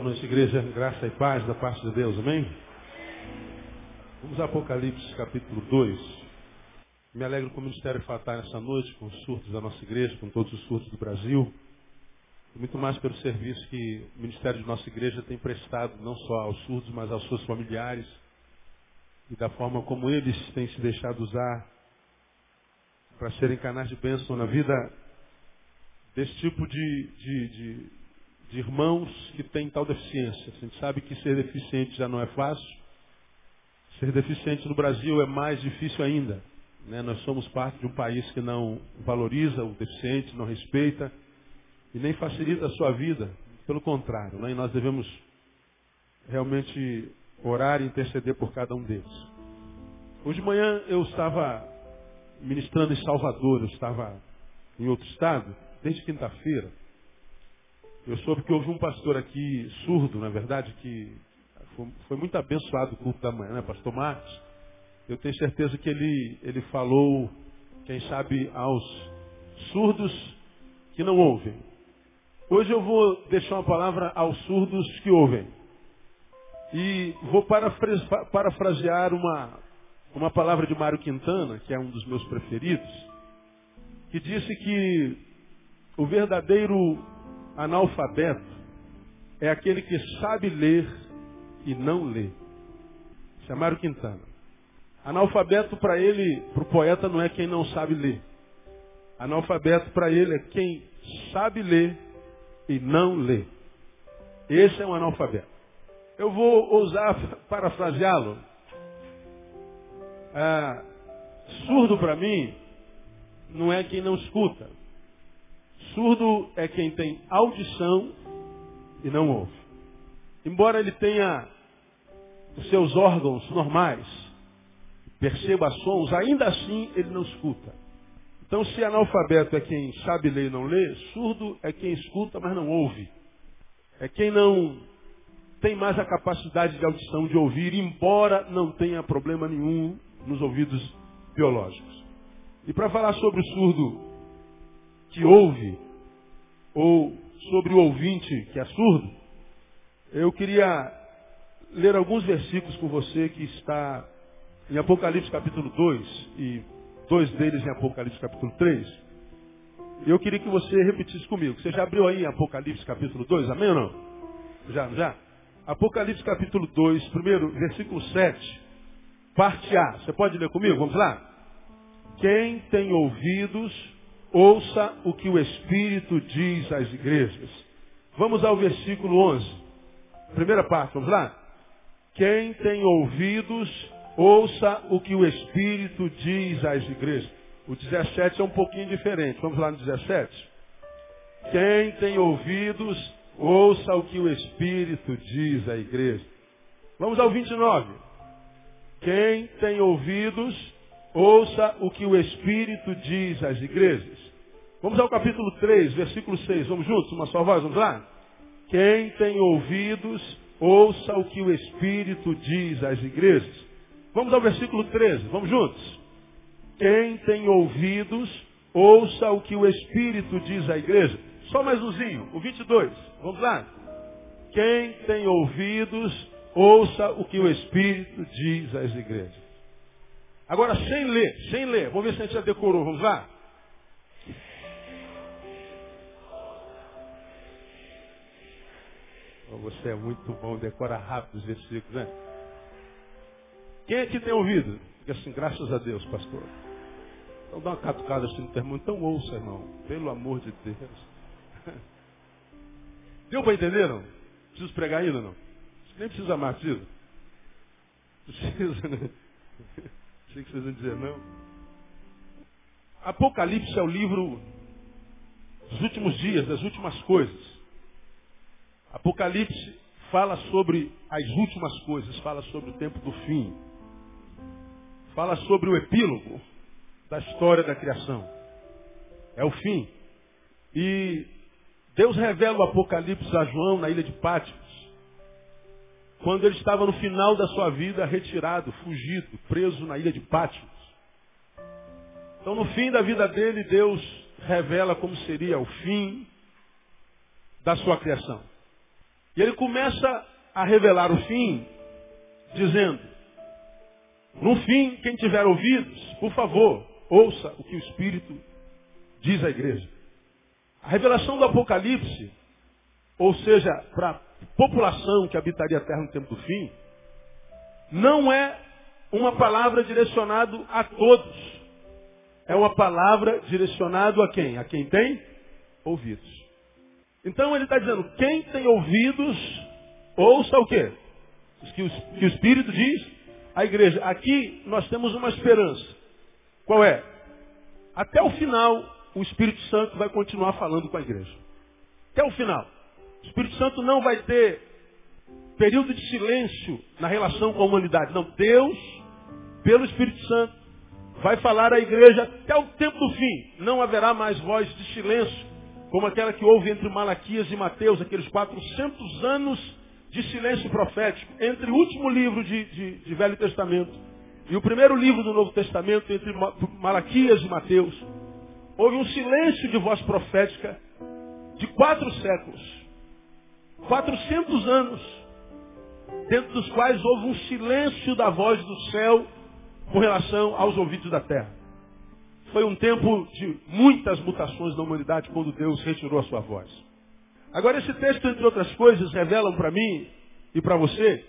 Boa noite, igreja. Graça e paz da parte de Deus. Amém? Vamos a Apocalipse capítulo 2. Me alegro com o Ministério Fatar essa noite, com os surtos da nossa igreja, com todos os surtos do Brasil. Muito mais pelo serviço que o Ministério de nossa igreja tem prestado, não só aos surdos, mas aos seus familiares. E da forma como eles têm se deixado usar para serem canais de bênção na vida desse tipo de, de, de, de irmãos que têm tal deficiência. A gente sabe que ser deficiente já não é fácil. Ser deficiente no Brasil é mais difícil ainda. Né? Nós somos parte de um país que não valoriza o deficiente, não respeita e nem facilita a sua vida. Pelo contrário, né? e nós devemos realmente orar e interceder por cada um deles. Hoje de manhã eu estava ministrando em Salvador, eu estava em outro estado, desde quinta-feira. Eu soube que houve um pastor aqui surdo, na verdade, que foi, foi muito abençoado o culto da manhã, né, pastor Marcos? Eu tenho certeza que ele, ele falou, quem sabe, aos surdos que não ouvem. Hoje eu vou deixar uma palavra aos surdos que ouvem. E vou parafrasear uma, uma palavra de Mário Quintana, que é um dos meus preferidos, que disse que o verdadeiro analfabeto é aquele que sabe ler e não lê. Isso é Quintana. Analfabeto para ele, para o poeta, não é quem não sabe ler. Analfabeto para ele é quem sabe ler e não lê. Esse é um analfabeto. Eu vou ousar parafraseá-lo. Ah, surdo para mim não é quem não escuta. Surdo é quem tem audição e não ouve. Embora ele tenha os seus órgãos normais, perceba sons, ainda assim ele não escuta. Então, se analfabeto é quem sabe ler e não lê, surdo é quem escuta, mas não ouve. É quem não tem mais a capacidade de audição de ouvir, embora não tenha problema nenhum nos ouvidos biológicos. E para falar sobre o surdo que ouve, ou sobre o ouvinte que é surdo, eu queria ler alguns versículos com você que está em Apocalipse capítulo 2 e dois deles em Apocalipse capítulo 3. Eu queria que você repetisse comigo. Você já abriu aí Apocalipse capítulo 2, amém ou não? Já, já? Apocalipse capítulo 2, primeiro, versículo 7, parte A. Você pode ler comigo? Vamos lá? Quem tem ouvidos, ouça o que o Espírito diz às igrejas. Vamos ao versículo 11. Primeira parte, vamos lá? Quem tem ouvidos, ouça o que o Espírito diz às igrejas. O 17 é um pouquinho diferente. Vamos lá no 17? Quem tem ouvidos, ouça o que o Espírito diz à igreja. Vamos ao 29. Quem tem ouvidos, ouça o que o Espírito diz às igrejas. Vamos ao capítulo 3, versículo 6. Vamos juntos? Uma só voz, vamos lá? Quem tem ouvidos, ouça o que o Espírito diz às igrejas. Vamos ao versículo 13. Vamos juntos? Quem tem ouvidos, ouça o que o Espírito diz à igreja. Só mais umzinho, o 22. Vamos lá? Quem tem ouvidos, ouça o que o Espírito diz às igrejas. Agora, sem ler, sem ler. Vamos ver se a gente já decorou. Vamos lá? Você é muito bom, decora rápido os versículos, né? Quem aqui tem ouvido? Diga assim, graças a Deus, pastor. Então dá uma catucada assim no teu Então ouça, irmão. Pelo amor de Deus. Deu para entender, não? Preciso pregar ainda, não? Nem precisa mais, precisa. Precisa, né? Achei que vocês iam dizer não. Apocalipse é o livro dos últimos dias, das últimas coisas. Apocalipse fala sobre as últimas coisas, fala sobre o tempo do fim. Fala sobre o epílogo da história da criação. É o fim. E Deus revela o Apocalipse a João na ilha de Pátimos, quando ele estava no final da sua vida, retirado, fugido, preso na ilha de Pátimos. Então, no fim da vida dele, Deus revela como seria o fim da sua criação. E ele começa a revelar o fim, dizendo, no fim, quem tiver ouvidos, por favor, ouça o que o Espírito diz à igreja. A revelação do Apocalipse, ou seja, para população que habitaria a terra no tempo do fim, não é uma palavra direcionada a todos. É uma palavra direcionada a quem? A quem tem ouvidos. Então ele está dizendo, quem tem ouvidos, ouça o quê? O que o Espírito diz à igreja. Aqui nós temos uma esperança. Qual é? Até o final, o Espírito Santo vai continuar falando com a igreja. Até o final. O Espírito Santo não vai ter período de silêncio na relação com a humanidade. Não, Deus, pelo Espírito Santo, vai falar à igreja até o tempo do fim. Não haverá mais voz de silêncio, como aquela que houve entre Malaquias e Mateus, aqueles 400 anos de silêncio profético, entre o último livro de, de, de Velho Testamento e o primeiro livro do Novo Testamento, entre Malaquias e Mateus. Houve um silêncio de voz profética de quatro séculos. 400 anos dentro dos quais houve um silêncio da voz do céu com relação aos ouvidos da terra. Foi um tempo de muitas mutações na humanidade quando Deus retirou a sua voz. Agora esse texto, entre outras coisas, revelam para mim e para você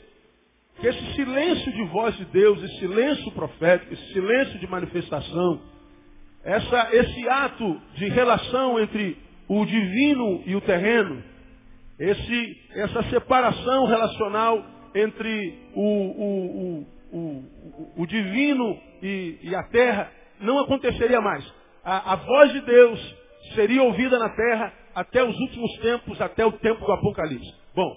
que esse silêncio de voz de Deus, esse silêncio profético, esse silêncio de manifestação, essa, esse ato de relação entre o divino e o terreno, esse, essa separação relacional entre o, o, o, o divino e, e, a terra não aconteceria mais. A, a voz de Deus seria ouvida na terra até os últimos tempos, até o tempo do Apocalipse. Bom,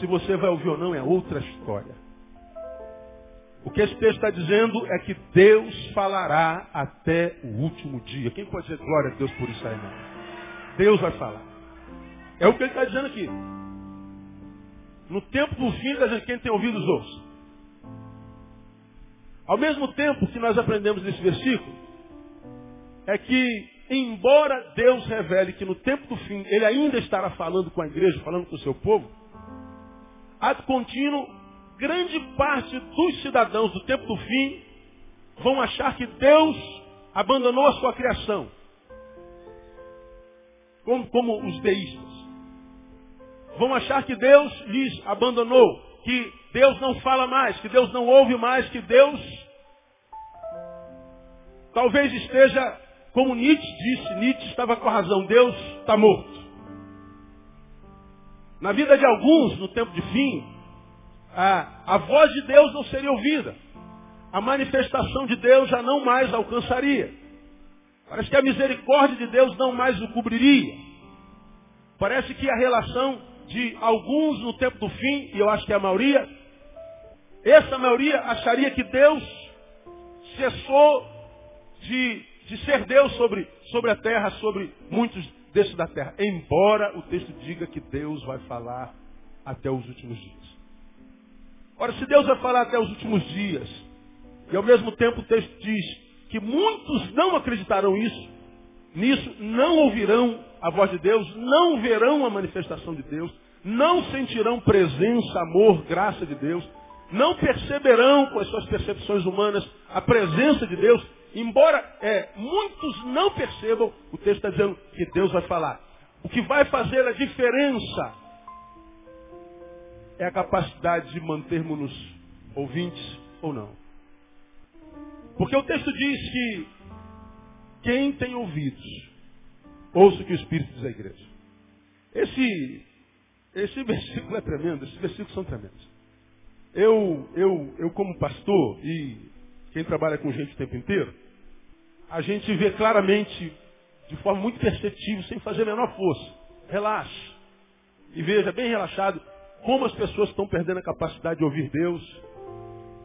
se você vai ouvir ou não é outra história. O que esse texto está dizendo é que Deus falará até o último dia. Quem pode dizer glória a Deus por isso aí, irmão? Deus vai falar. É o que ele está dizendo aqui. No tempo do fim, está dizendo, quem tem ouvidos ouça. Ao mesmo tempo que nós aprendemos nesse versículo, é que, embora Deus revele que no tempo do fim ele ainda estará falando com a igreja, falando com o seu povo, ato contínuo, grande parte dos cidadãos do tempo do fim vão achar que Deus abandonou a sua criação. Como, como os deístas vão achar que Deus lhes abandonou, que Deus não fala mais, que Deus não ouve mais, que Deus talvez esteja, como Nietzsche disse, Nietzsche estava com a razão, Deus está morto. Na vida de alguns, no tempo de fim, a, a voz de Deus não seria ouvida. A manifestação de Deus já não mais alcançaria. Parece que a misericórdia de Deus não mais o cobriria. Parece que a relação de alguns no tempo do fim, e eu acho que é a maioria, essa maioria acharia que Deus cessou de, de ser Deus sobre, sobre a terra, sobre muitos desses da terra. Embora o texto diga que Deus vai falar até os últimos dias. Ora, se Deus vai falar até os últimos dias, e ao mesmo tempo o texto diz que muitos não acreditarão isso, nisso não ouvirão a voz de Deus, não verão a manifestação de Deus, não sentirão presença, amor, graça de Deus, não perceberão com as suas percepções humanas a presença de Deus, embora é, muitos não percebam, o texto está dizendo que Deus vai falar. O que vai fazer a diferença é a capacidade de mantermos-nos ouvintes ou não. Porque o texto diz que quem tem ouvidos Ouça o que o Espírito diz à igreja. Esse, esse versículo é tremendo, esses versículos são tremendos. Eu, eu, eu como pastor e quem trabalha com gente o tempo inteiro, a gente vê claramente, de forma muito perceptível, sem fazer a menor força. Relaxe. E veja, bem relaxado, como as pessoas estão perdendo a capacidade de ouvir Deus,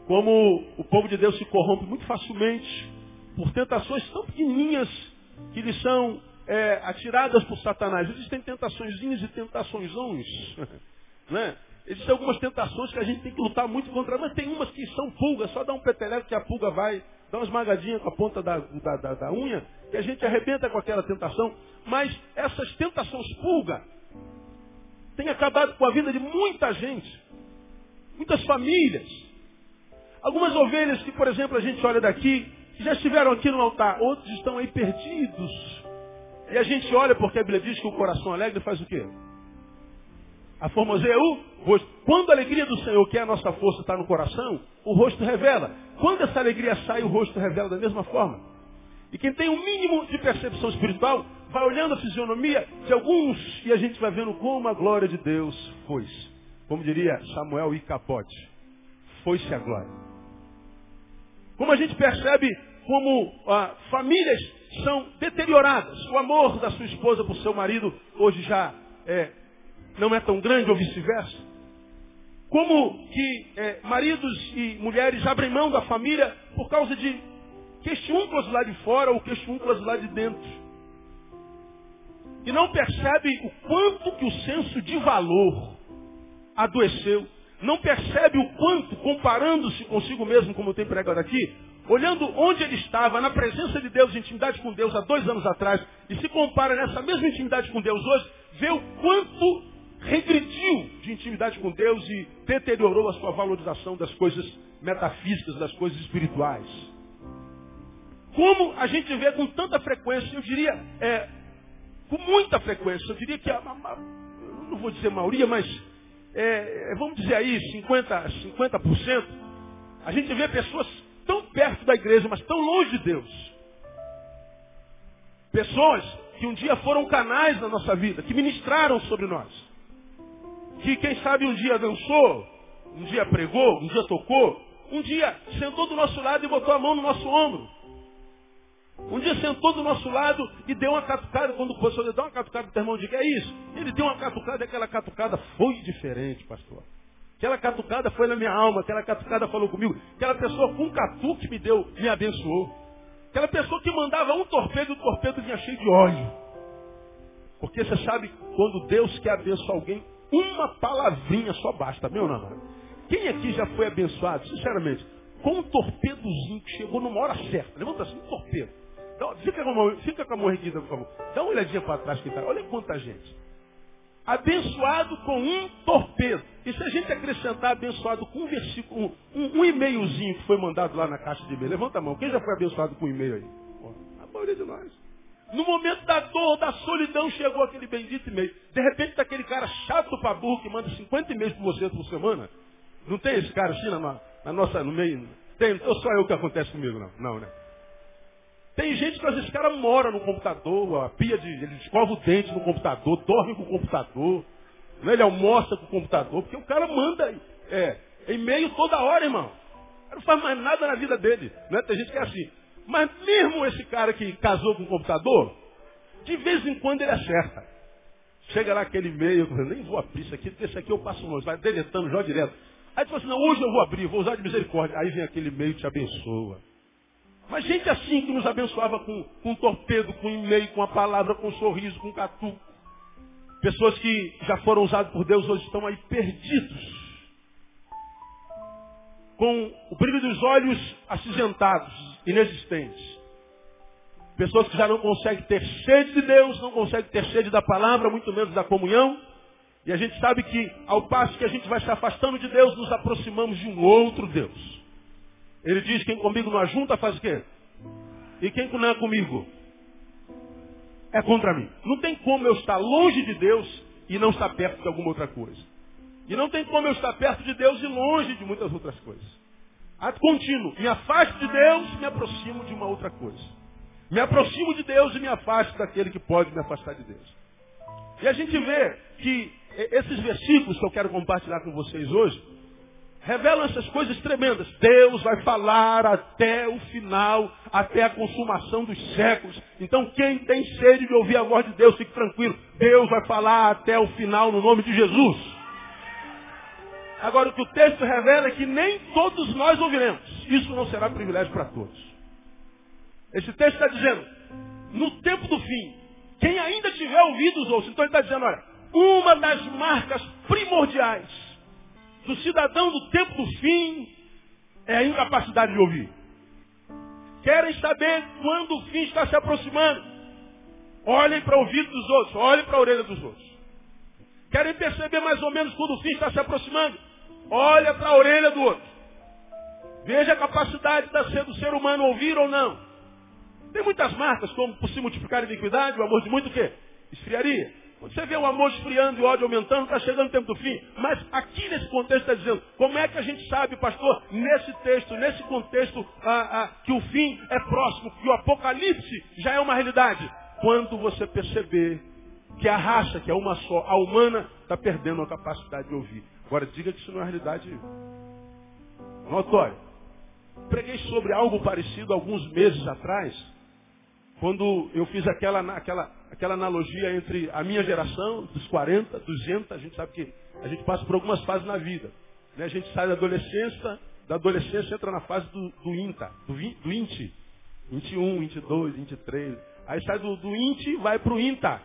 como o povo de Deus se corrompe muito facilmente por tentações tão pequenininhas que lhes são é, atiradas por Satanás. Existem tentaçõezinhas e tentações né? Existem algumas tentações que a gente tem que lutar muito contra, mas tem umas que são pulgas, só dá um peteleco que a pulga vai, dá uma esmagadinha com a ponta da, da, da, da unha, que a gente arrebenta com aquela tentação. Mas essas tentações pulga, tem acabado com a vida de muita gente, muitas famílias. Algumas ovelhas que, por exemplo, a gente olha daqui, já estiveram aqui no altar, outros estão aí perdidos. E a gente olha porque a Bíblia diz que o coração alegre faz o quê? A formoseia o rosto. Quando a alegria do Senhor, que é a nossa força, está no coração, o rosto revela. Quando essa alegria sai, o rosto revela da mesma forma. E quem tem o um mínimo de percepção espiritual, vai olhando a fisionomia de alguns e a gente vai vendo como a glória de Deus foi. Como diria Samuel e Capote, foi-se a glória. Como a gente percebe como ah, famílias são deterioradas. O amor da sua esposa por seu marido hoje já é, não é tão grande ou vice-versa. Como que é, maridos e mulheres abrem mão da família por causa de queixúnculas lá de fora ou queixúnculas lá de dentro. E não percebe o quanto que o senso de valor adoeceu. Não percebe o quanto, comparando-se consigo mesmo, como tem pregado aqui, olhando onde ele estava, na presença de Deus, intimidade com Deus há dois anos atrás, e se compara nessa mesma intimidade com Deus hoje, vê o quanto regrediu de intimidade com Deus e deteriorou a sua valorização das coisas metafísicas, das coisas espirituais. Como a gente vê com tanta frequência, eu diria, é, com muita frequência, eu diria que, a, a, não vou dizer maioria, mas é, é vamos dizer aí, 50%, 50%, a gente vê pessoas tão perto da igreja, mas tão longe de Deus. Pessoas que um dia foram canais na nossa vida, que ministraram sobre nós. Que quem sabe um dia dançou, um dia pregou, um dia tocou, um dia sentou do nosso lado e botou a mão no nosso ombro. Um dia sentou do nosso lado e deu uma catucada. Quando o pastor deu uma catucada, o teu irmão diga, é isso. Ele deu uma catucada e aquela catucada foi diferente, pastor. Aquela catucada foi na minha alma, aquela catucada falou comigo. Aquela pessoa com um catuque me deu, me abençoou. Aquela pessoa que mandava um torpedo, o torpedo vinha cheio de óleo. Porque você sabe, quando Deus quer abençoar alguém, uma palavrinha só basta, meu namorado. Quem aqui já foi abençoado, sinceramente, com um torpedozinho que chegou numa hora certa? Levanta assim, um torpedo. Fica, com a mão, fica com a mão erguida, por favor. Dá uma olhadinha para trás que tá. Olha quanta gente abençoado com um torpedo. Acrescentar abençoado com um versículo, um, um e-mailzinho que foi mandado lá na caixa de e-mail, levanta a mão. Quem já foi abençoado com um e-mail aí? a maioria de nós. No momento da dor, da solidão, chegou aquele bendito e-mail. De repente está aquele cara chato para burro que manda 50 e-mails para você por semana. Não tem esse cara assim na, na nossa, no meio? Tem, ou só eu que acontece comigo, não? Não, né? Tem gente que às vezes cara mora no computador, a pia de. ele escova o dente no computador, dorme com o computador, né? ele almoça com o computador, porque o cara manda é, e-mail toda hora, irmão. Não faz mais nada na vida dele. Né? Tem gente que é assim. Mas mesmo esse cara que casou com o computador, de vez em quando ele acerta. Chega lá aquele e-mail, nem vou abrir isso aqui, porque esse aqui eu passo longe, vai deletando já direto. Aí tu fala assim, não, hoje eu vou abrir, vou usar de misericórdia. Aí vem aquele e-mail e te abençoa. Mas gente assim que nos abençoava com, com um torpedo, com um e-mail, com a palavra, com um sorriso, com um catu. Pessoas que já foram usadas por Deus hoje estão aí perdidos. Com o brilho dos olhos acinzentados, inexistentes. Pessoas que já não conseguem ter sede de Deus, não conseguem ter sede da palavra, muito menos da comunhão. E a gente sabe que, ao passo que a gente vai se afastando de Deus, nos aproximamos de um outro Deus. Ele diz, quem comigo não ajunta faz o quê? E quem não é comigo? É contra mim. Não tem como eu estar longe de Deus e não estar perto de alguma outra coisa. E não tem como eu estar perto de Deus e longe de muitas outras coisas. Ato contínuo. Me afasto de Deus e me aproximo de uma outra coisa. Me aproximo de Deus e me afasto daquele que pode me afastar de Deus. E a gente vê que esses versículos que eu quero compartilhar com vocês hoje, revelam essas coisas tremendas. Deus vai falar até o final, até a consumação dos séculos. Então quem tem sede de ouvir a voz de Deus, fique tranquilo. Deus vai falar até o final no nome de Jesus. Agora o que o texto revela é que nem todos nós ouviremos. Isso não será privilégio para todos. Esse texto está dizendo, no tempo do fim, quem ainda tiver ouvidos ouça. Então ele está dizendo, olha, uma das marcas primordiais do cidadão do tempo do fim é a incapacidade de ouvir. Querem saber quando o fim está se aproximando. Olhem para o ouvido dos outros, olhem para a orelha dos outros. Querem perceber mais ou menos quando o fim está se aproximando? Olha para a orelha do outro. Veja a capacidade do ser humano ouvir ou não. Tem muitas marcas, como por se multiplicar a iniquidade, o amor de muito o quê? Esfriaria. Quando você vê o amor esfriando e o ódio aumentando, está chegando o tempo do fim. Mas aqui nesse contexto está dizendo, como é que a gente sabe, pastor, nesse texto, nesse contexto, que o fim é próximo, que o apocalipse já é uma realidade? Quando você perceber que a raça, que é uma só, a humana, está perdendo a capacidade de ouvir. Agora diga que isso não é realidade notória. Preguei sobre algo parecido alguns meses atrás, quando eu fiz aquela, aquela, aquela analogia entre a minha geração, dos 40, 200, a gente sabe que a gente passa por algumas fases na vida. Né? A gente sai da adolescência, da adolescência entra na fase do, do INTA, do, do INTI. 21, 22, 23. Aí sai do, do e vai para o INTA.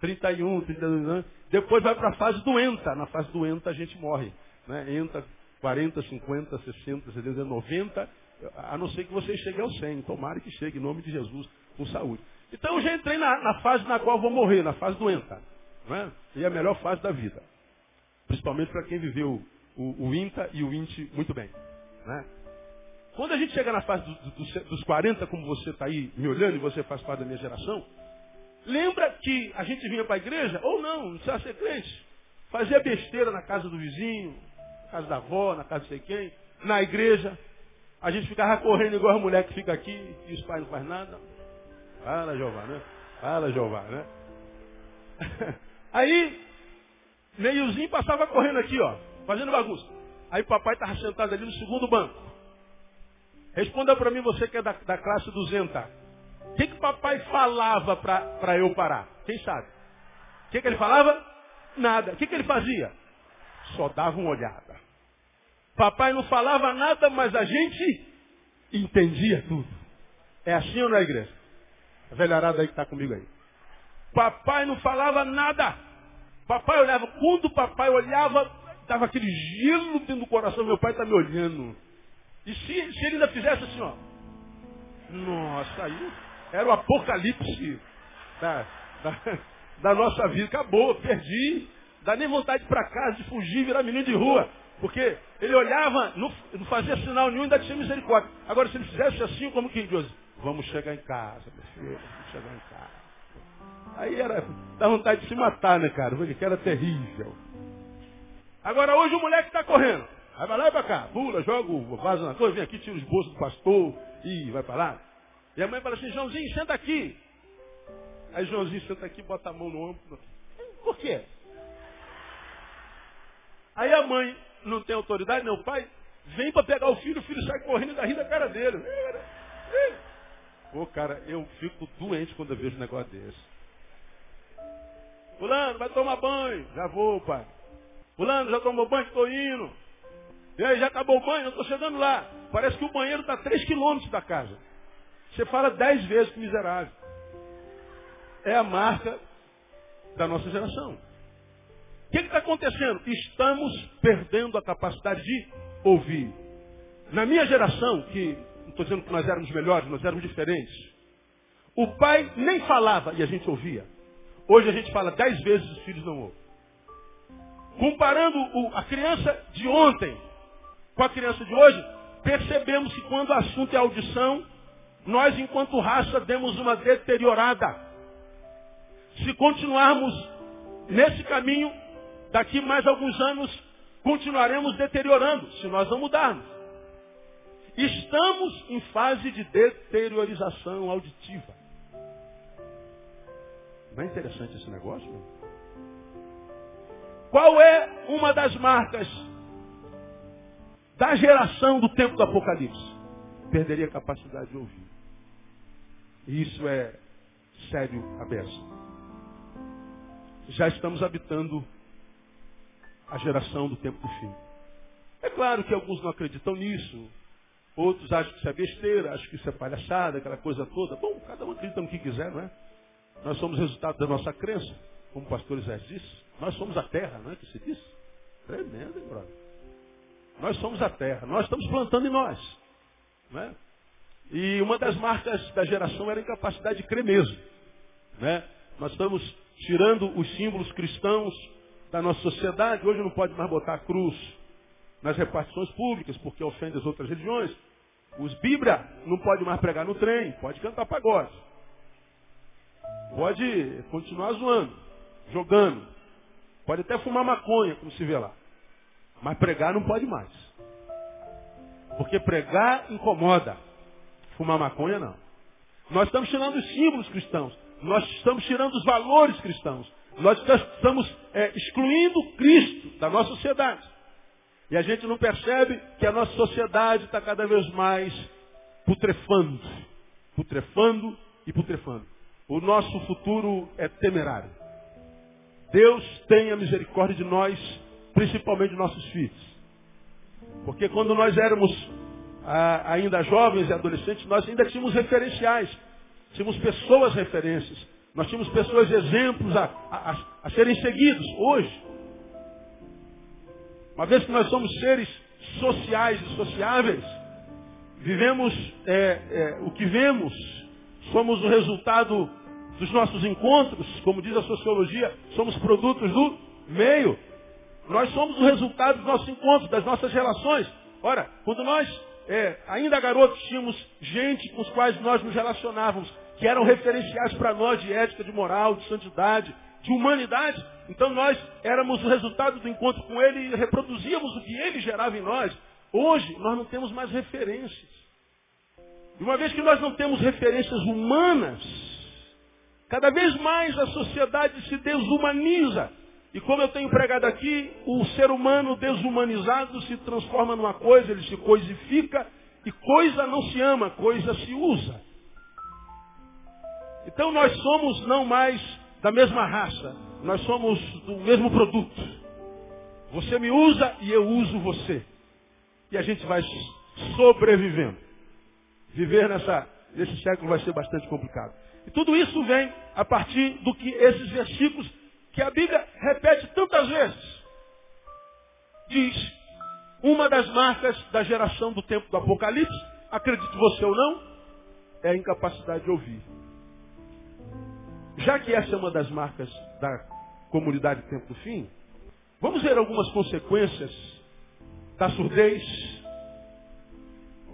31, 32 anos. Depois vai para a fase do ENTA. Na fase do ENTA a gente morre. Né? ENTA 40, 50, 60, 70, 90. A não ser que você chegue ao 100. Tomara que chegue, em nome de Jesus, com saúde. Então eu já entrei na, na fase na qual vou morrer, na fase do ENTA. Né? E é a melhor fase da vida. Principalmente para quem viveu o, o, INTA e o INTE muito bem. Né? Quando a gente chega na fase do, do, dos 40, como você está aí me olhando e você faz parte da minha geração, Lembra que a gente vinha para a igreja, ou não, não precisa ser crente. Fazia besteira na casa do vizinho, na casa da avó, na casa de sei quem, na igreja. A gente ficava correndo igual a mulher que fica aqui e os pais não fazem nada. Fala, Jeová, né? Fala, Jeová, né? Aí, meiozinho passava correndo aqui, ó, fazendo bagunça. Aí papai estava sentado ali no segundo banco. Responda para mim, você que é da, da classe 200 que, que papai falava para eu parar? Quem sabe? O que, que ele falava? Nada. O que, que ele fazia? Só dava uma olhada. Papai não falava nada, mas a gente entendia tudo. É assim ou não é, igreja? A velharada aí que está comigo aí. Papai não falava nada. Papai olhava. Quando papai olhava, dava aquele gelo dentro do coração. Meu pai está me olhando. E se, se ele ainda fizesse assim, ó. Nossa, aí era o apocalipse da, da, da nossa vida. Acabou, perdi. Dá nem vontade para casa, de fugir, virar menino de rua. Porque ele olhava, não, não fazia sinal nenhum, ainda tinha misericórdia. Agora, se ele fizesse assim, como que? Vamos chegar em casa, meu filho, vamos chegar em casa. Aí era, dá vontade de se matar, né, cara? Porque era terrível. Agora, hoje o moleque está correndo. Aí vai lá e para cá, pula, joga o vaso na coisa, vem aqui, tira os bolsos do pastor, e vai para lá. E a mãe fala assim, Joãozinho, senta aqui. Aí Joãozinho senta aqui, bota a mão no ombro. Por quê? Aí a mãe não tem autoridade, nem o pai, vem para pegar o filho, o filho sai correndo e dá rir da cara dele. Pô, cara, eu fico doente quando eu vejo um negócio desse. Fulano, vai tomar banho. Já vou, pai. Fulano, já tomou banho? Estou indo. E aí, já acabou o banho? Eu estou chegando lá. Parece que o banheiro está a 3 quilômetros da casa. Você fala dez vezes com miserável. É a marca da nossa geração. O que está acontecendo? Estamos perdendo a capacidade de ouvir. Na minha geração, que estou dizendo que nós éramos melhores, nós éramos diferentes. O pai nem falava e a gente ouvia. Hoje a gente fala dez vezes os filhos não ouvem. Comparando o, a criança de ontem com a criança de hoje, percebemos que quando o assunto é audição, nós, enquanto raça, demos uma deteriorada. Se continuarmos nesse caminho, daqui mais alguns anos, continuaremos deteriorando, se nós não mudarmos. Estamos em fase de deteriorização auditiva. Não é interessante esse negócio? Meu? Qual é uma das marcas da geração do tempo do Apocalipse? Perderia a capacidade de ouvir. E isso é sério aberto. Já estamos habitando a geração do tempo do fim. É claro que alguns não acreditam nisso. Outros acham que isso é besteira, acham que isso é palhaçada, aquela coisa toda. Bom, cada um acredita no que quiser, não é? Nós somos resultado da nossa crença, como o pastor Isés disse. Nós somos a terra, não é que se diz? Tremendo, hein, brother? Nós somos a terra. Nós estamos plantando em nós. Não é? E uma das marcas da geração era a incapacidade de crer mesmo. Né? Nós estamos tirando os símbolos cristãos da nossa sociedade. Hoje não pode mais botar a cruz nas repartições públicas, porque ofende as outras religiões. Os Bíblia não pode mais pregar no trem, pode cantar pagode. Pode continuar zoando, jogando. Pode até fumar maconha, como se vê lá. Mas pregar não pode mais. Porque pregar incomoda. Fumar maconha não. Nós estamos tirando os símbolos cristãos. Nós estamos tirando os valores cristãos. Nós estamos é, excluindo Cristo da nossa sociedade. E a gente não percebe que a nossa sociedade está cada vez mais putrefando. Putrefando e putrefando. O nosso futuro é temerário. Deus tenha misericórdia de nós, principalmente de nossos filhos. Porque quando nós éramos ah, ainda jovens e adolescentes, nós ainda tínhamos referenciais. Tínhamos pessoas referências. Nós tínhamos pessoas exemplos a, a, a serem seguidos. Hoje, uma vez que nós somos seres sociais e sociáveis, vivemos é, é, o que vemos, somos o resultado dos nossos encontros, como diz a sociologia, somos produtos do meio. Nós somos o resultado dos nossos encontros, das nossas relações. Ora, quando nós, é, ainda garotos, tínhamos gente com os quais nós nos relacionávamos, que eram referenciais para nós de ética, de moral, de santidade, de humanidade, então nós éramos o resultado do encontro com ele e reproduzíamos o que ele gerava em nós. Hoje, nós não temos mais referências. E uma vez que nós não temos referências humanas, cada vez mais a sociedade se desumaniza. E como eu tenho pregado aqui, o ser humano desumanizado se transforma numa coisa, ele se coisifica, e coisa não se ama, coisa se usa. Então nós somos não mais da mesma raça, nós somos do mesmo produto. Você me usa e eu uso você. E a gente vai sobrevivendo. Viver nessa, nesse século vai ser bastante complicado. E tudo isso vem a partir do que esses versículos que a Bíblia repete tantas vezes. Diz, uma das marcas da geração do tempo do Apocalipse, acredite você ou não, é a incapacidade de ouvir. Já que essa é uma das marcas da comunidade Tempo do Fim, vamos ver algumas consequências da surdez.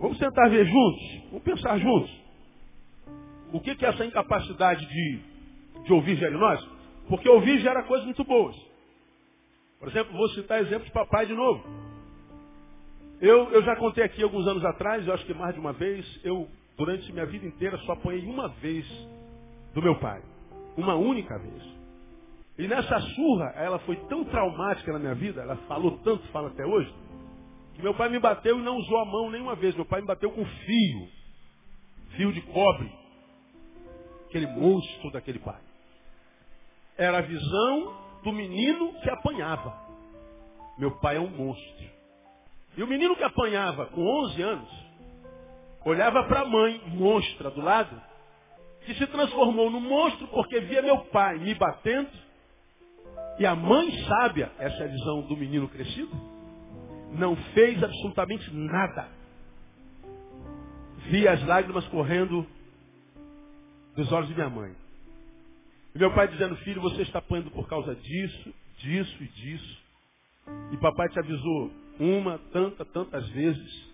Vamos tentar ver juntos, vamos pensar juntos. O que, que essa incapacidade de, de ouvir gera em nós? Porque ouvir gera coisas muito boas. Por exemplo, vou citar exemplos de papai de novo. Eu, eu já contei aqui alguns anos atrás, eu acho que mais de uma vez, eu, durante minha vida inteira, só apanhei uma vez do meu pai. Uma única vez. E nessa surra, ela foi tão traumática na minha vida, ela falou tanto, fala até hoje, que meu pai me bateu e não usou a mão nenhuma vez. Meu pai me bateu com fio. Fio de cobre. Aquele monstro daquele pai. Era a visão do menino que apanhava. Meu pai é um monstro. E o menino que apanhava com 11 anos, olhava para a mãe, monstra, do lado, que se transformou num monstro porque via meu pai me batendo. E a mãe sábia, essa é a visão do menino crescido, não fez absolutamente nada. Via as lágrimas correndo dos olhos de minha mãe. E meu pai dizendo, filho, você está apanhando por causa disso, disso e disso. E papai te avisou uma, tanta, tantas vezes.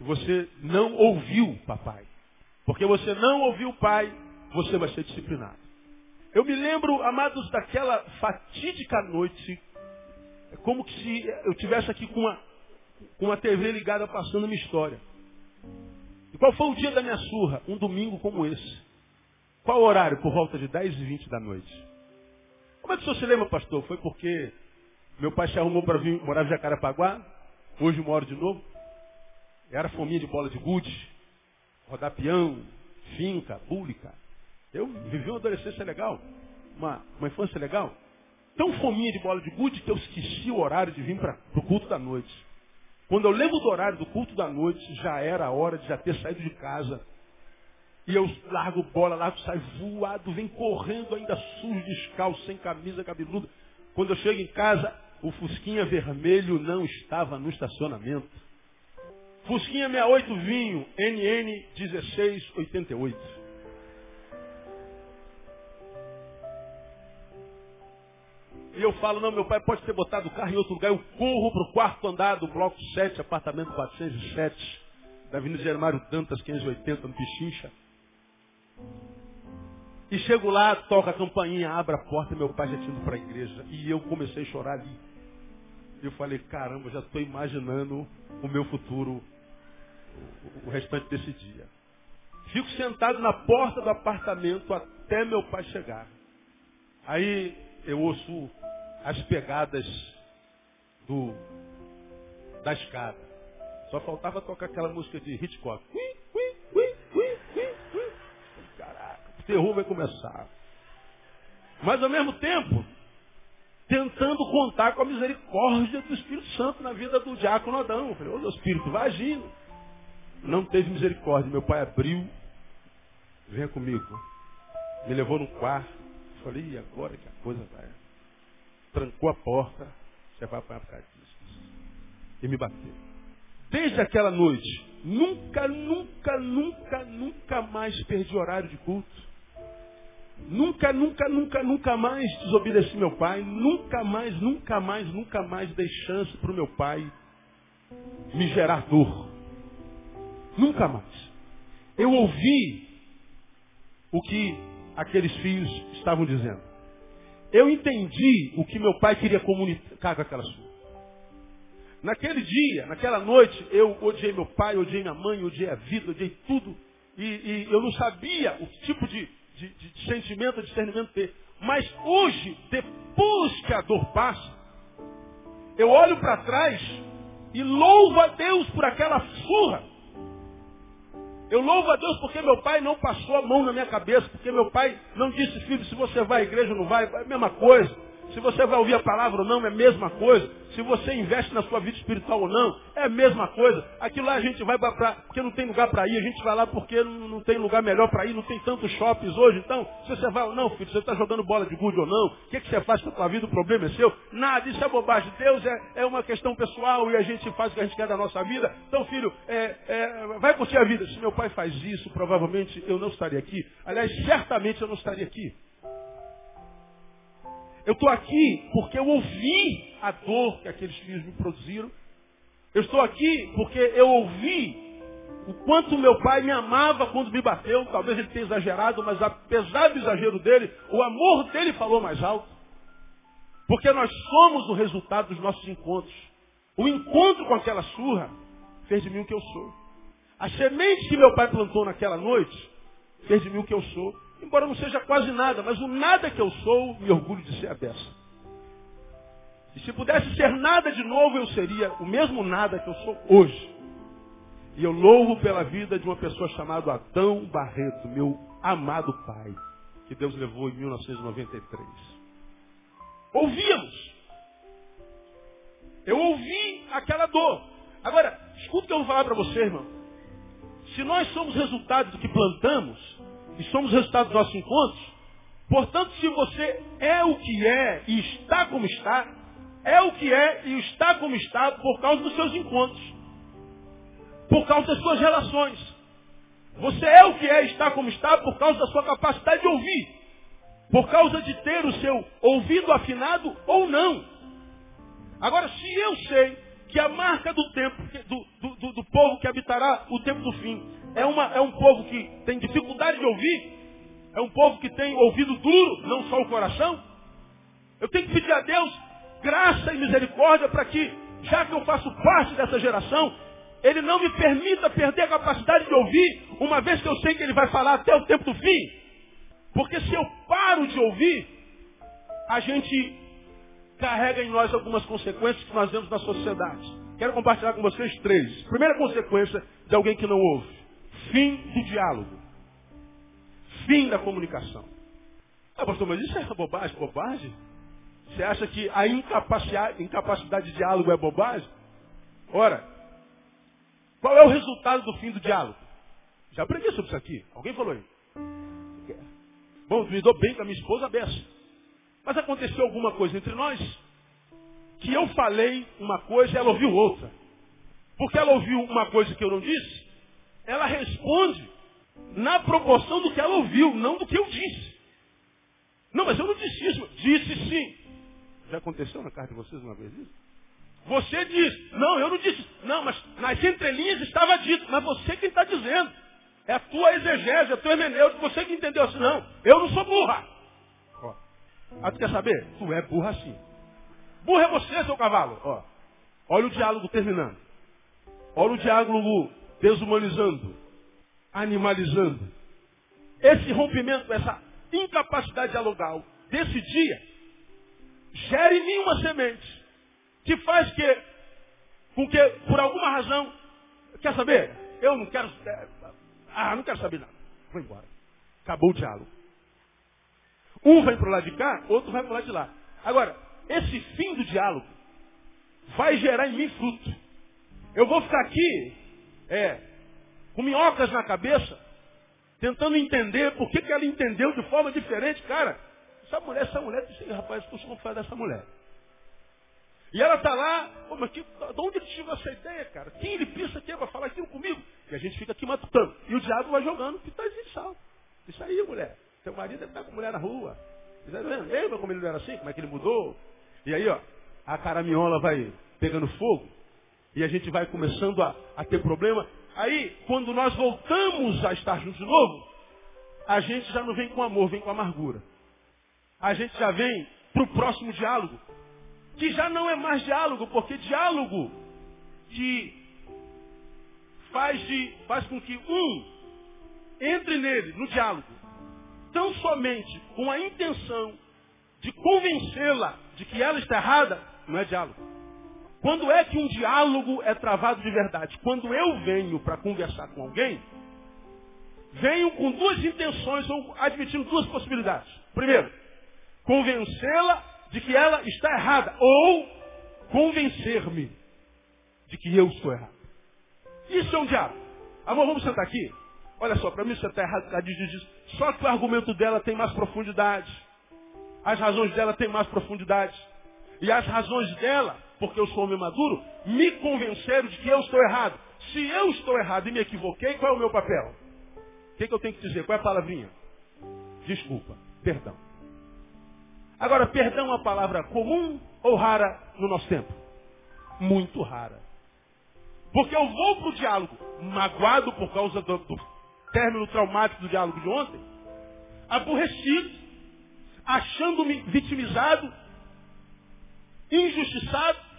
E você não ouviu, papai. Porque você não ouviu o pai, você vai ser disciplinado. Eu me lembro, amados, daquela fatídica noite, é como que se eu tivesse aqui com uma, com uma TV ligada passando minha história. E qual foi o dia da minha surra? Um domingo como esse. Qual horário? Por volta de 10 e 20 da noite. Como é que o senhor se lembra, pastor? Foi porque meu pai se arrumou para vir morar em Jacarapaguá. Hoje moro de novo. Era fominha de bola de gude rodar peão, finca, pública. Eu vivi uma adolescência legal, uma, uma infância legal. Tão fominha de bola de gude que eu esqueci o horário de vir para o culto da noite. Quando eu lembro do horário do culto da noite, já era a hora de já ter saído de casa. E eu largo bola, largo, saio voado, vem correndo ainda sujo, descalço, sem camisa, cabeludo. Quando eu chego em casa, o Fusquinha vermelho não estava no estacionamento. Fusquinha 68 vinho, NN 1688. E eu falo, não, meu pai pode ter botado o carro em outro lugar. Eu corro para o quarto andar do bloco 7, apartamento 407, da Avenida Germário Dantas, 580, no Pichincha. E chego lá, toca a campainha, abre a porta, meu pai já tinha ido para a igreja. E eu comecei a chorar ali. E eu falei, caramba, já estou imaginando o meu futuro, o restante desse dia. Fico sentado na porta do apartamento até meu pai chegar. Aí eu ouço as pegadas do, da escada. Só faltava tocar aquela música de Hitchcock. Caraca, o terror vai começar. Mas ao mesmo tempo, tentando contar com a misericórdia do Espírito Santo na vida do diácono Adão. Eu falei, ô Espírito, vai agindo. Não teve misericórdia. Meu pai abriu, venha comigo. Me levou no quarto. Falei, e agora que a coisa vai? Trancou a porta, você vai apanhar por disso. E me bateu. Desde aquela noite, nunca, nunca, nunca, nunca mais perdi horário de culto. Nunca, nunca, nunca, nunca mais desobedeci meu pai. Nunca mais, nunca mais, nunca mais dei chance para o meu pai me gerar dor. Nunca mais. Eu ouvi o que aqueles filhos estavam dizendo. Eu entendi o que meu pai queria comunicar com aquela sua. Naquele dia, naquela noite, eu odiei meu pai, odiei minha mãe, odiei a vida, odiei tudo. E, e eu não sabia o tipo de, de, de sentimento, de discernimento ter. Mas hoje, depois que a dor passa, eu olho para trás e louvo a Deus por aquela surra. Eu louvo a Deus porque meu pai não passou a mão na minha cabeça, porque meu pai não disse, filho, se você vai à igreja ou não vai, é a mesma coisa. Se você vai ouvir a palavra ou não, é a mesma coisa. Se você investe na sua vida espiritual ou não, é a mesma coisa. Aquilo lá a gente vai para porque não tem lugar para ir, a gente vai lá porque não, não tem lugar melhor para ir, não tem tantos shoppings hoje. Então, se você vai ou não, filho, você está jogando bola de gude ou não, o que, que você faz com a sua vida, o problema é seu. Nada, isso é bobagem. Deus é, é uma questão pessoal e a gente faz o que a gente quer da nossa vida. Então, filho, é, é, vai curtir a vida. Se meu pai faz isso, provavelmente eu não estaria aqui. Aliás, certamente eu não estaria aqui. Eu estou aqui porque eu ouvi a dor que aqueles filhos me produziram. Eu estou aqui porque eu ouvi o quanto meu pai me amava quando me bateu. Talvez ele tenha exagerado, mas apesar do exagero dele, o amor dele falou mais alto. Porque nós somos o resultado dos nossos encontros. O encontro com aquela surra fez de mim o que eu sou. A semente que meu pai plantou naquela noite fez de mim o que eu sou. Embora não seja quase nada, mas o nada que eu sou, me orgulho de ser a beça. E se pudesse ser nada de novo, eu seria o mesmo nada que eu sou hoje. E eu louvo pela vida de uma pessoa chamada Adão Barreto, meu amado pai, que Deus levou em 1993. Ouvíamos. Eu ouvi aquela dor. Agora, escuta o que eu vou falar para você, irmão. Se nós somos resultado do que plantamos, e somos resultado dos nossos encontros, portanto, se você é o que é e está como está, é o que é e está como está por causa dos seus encontros, por causa das suas relações. Você é o que é e está como está por causa da sua capacidade de ouvir, por causa de ter o seu ouvido afinado ou não. Agora, se eu sei que a marca do tempo, do, do, do, povo que habitará o tempo do fim, é, uma, é um povo que tem dificuldade de ouvir, é um povo que tem ouvido duro, não só o coração. Eu tenho que pedir a Deus graça e misericórdia para que, já que eu faço parte dessa geração, Ele não me permita perder a capacidade de ouvir, uma vez que eu sei que Ele vai falar até o tempo do fim. Porque se eu paro de ouvir, a gente carrega em nós algumas consequências que nós vemos na sociedade. Quero compartilhar com vocês três. Primeira consequência de alguém que não ouve. Fim do diálogo. Fim da comunicação. Ah, pastor, mas isso é bobagem? Bobagem? Você acha que a incapacidade, de diálogo é bobagem? Ora, qual é o resultado do fim do diálogo? Já aprendi sobre isso aqui. Alguém falou aí? Bom, me dou bem com a minha esposa, beça. Mas aconteceu alguma coisa entre nós que eu falei uma coisa e ela ouviu outra. Porque ela ouviu uma coisa que eu não disse, ela responde na proporção do que ela ouviu, não do que eu disse. Não, mas eu não disse isso. Disse sim. Já aconteceu na casa de vocês uma vez isso? Você diz, não, eu não disse. Não, mas nas entrelinhas estava dito, mas você quem está dizendo. É a tua exegese, é a tua hermenêutica, você que entendeu assim, não. Eu não sou burra. Ó. Ah, tu quer saber? Tu é burra sim. Burra é você, seu cavalo. Ó. Olha o diálogo terminando. Olha o diálogo desumanizando, animalizando. Esse rompimento, essa incapacidade dialogal desse dia, gera em mim uma semente que faz que, com que, por alguma razão, quer saber? Eu não quero, é, ah, não quero saber nada. Vou embora. Acabou o diálogo. Um vai para o lado de cá, outro vai para o lado de lá. Agora, esse fim do diálogo vai gerar em mim fruto. Eu vou ficar aqui, é, com minhocas na cabeça, tentando entender por que, que ela entendeu de forma diferente. Cara, essa mulher, essa mulher, disse, rapaz, eu sou confiado dessa mulher. E ela está lá, Pô, mas que, de onde ele tirou essa ideia, cara? Quem ele pensa que é para falar aquilo comigo? E a gente fica aqui matutando. E o diabo vai jogando pitazinho de sal. Isso aí, mulher. Seu marido deve estar com mulher na rua. Lembra como ele não era assim? Como é que ele mudou? E aí, ó, a caraminhola vai pegando fogo. E a gente vai começando a, a ter problema. Aí, quando nós voltamos a estar juntos de novo, a gente já não vem com amor, vem com amargura. A gente já vem para o próximo diálogo que já não é mais diálogo, porque diálogo que faz, de, faz com que um entre nele, no diálogo, tão somente com a intenção de convencê-la de que ela está errada, não é diálogo. Quando é que um diálogo é travado de verdade? Quando eu venho para conversar com alguém, venho com duas intenções ou admitindo duas possibilidades. Primeiro, convencê-la de que ela está errada ou convencer-me de que eu estou errado. Isso é um diabo. Amor, vamos sentar aqui? Olha só, para mim você está errado. Ela diz, diz, só que o argumento dela tem mais profundidade. As razões dela têm mais profundidade. E as razões dela, porque eu sou homem maduro, me convenceram de que eu estou errado. Se eu estou errado e me equivoquei, qual é o meu papel? O que, que eu tenho que dizer? Qual é a palavrinha? Desculpa, perdão. Agora, perdão é uma palavra comum ou rara no nosso tempo? Muito rara. Porque eu vou para o diálogo magoado por causa do, do término traumático do diálogo de ontem, aborrecido, achando-me vitimizado, injustiçado,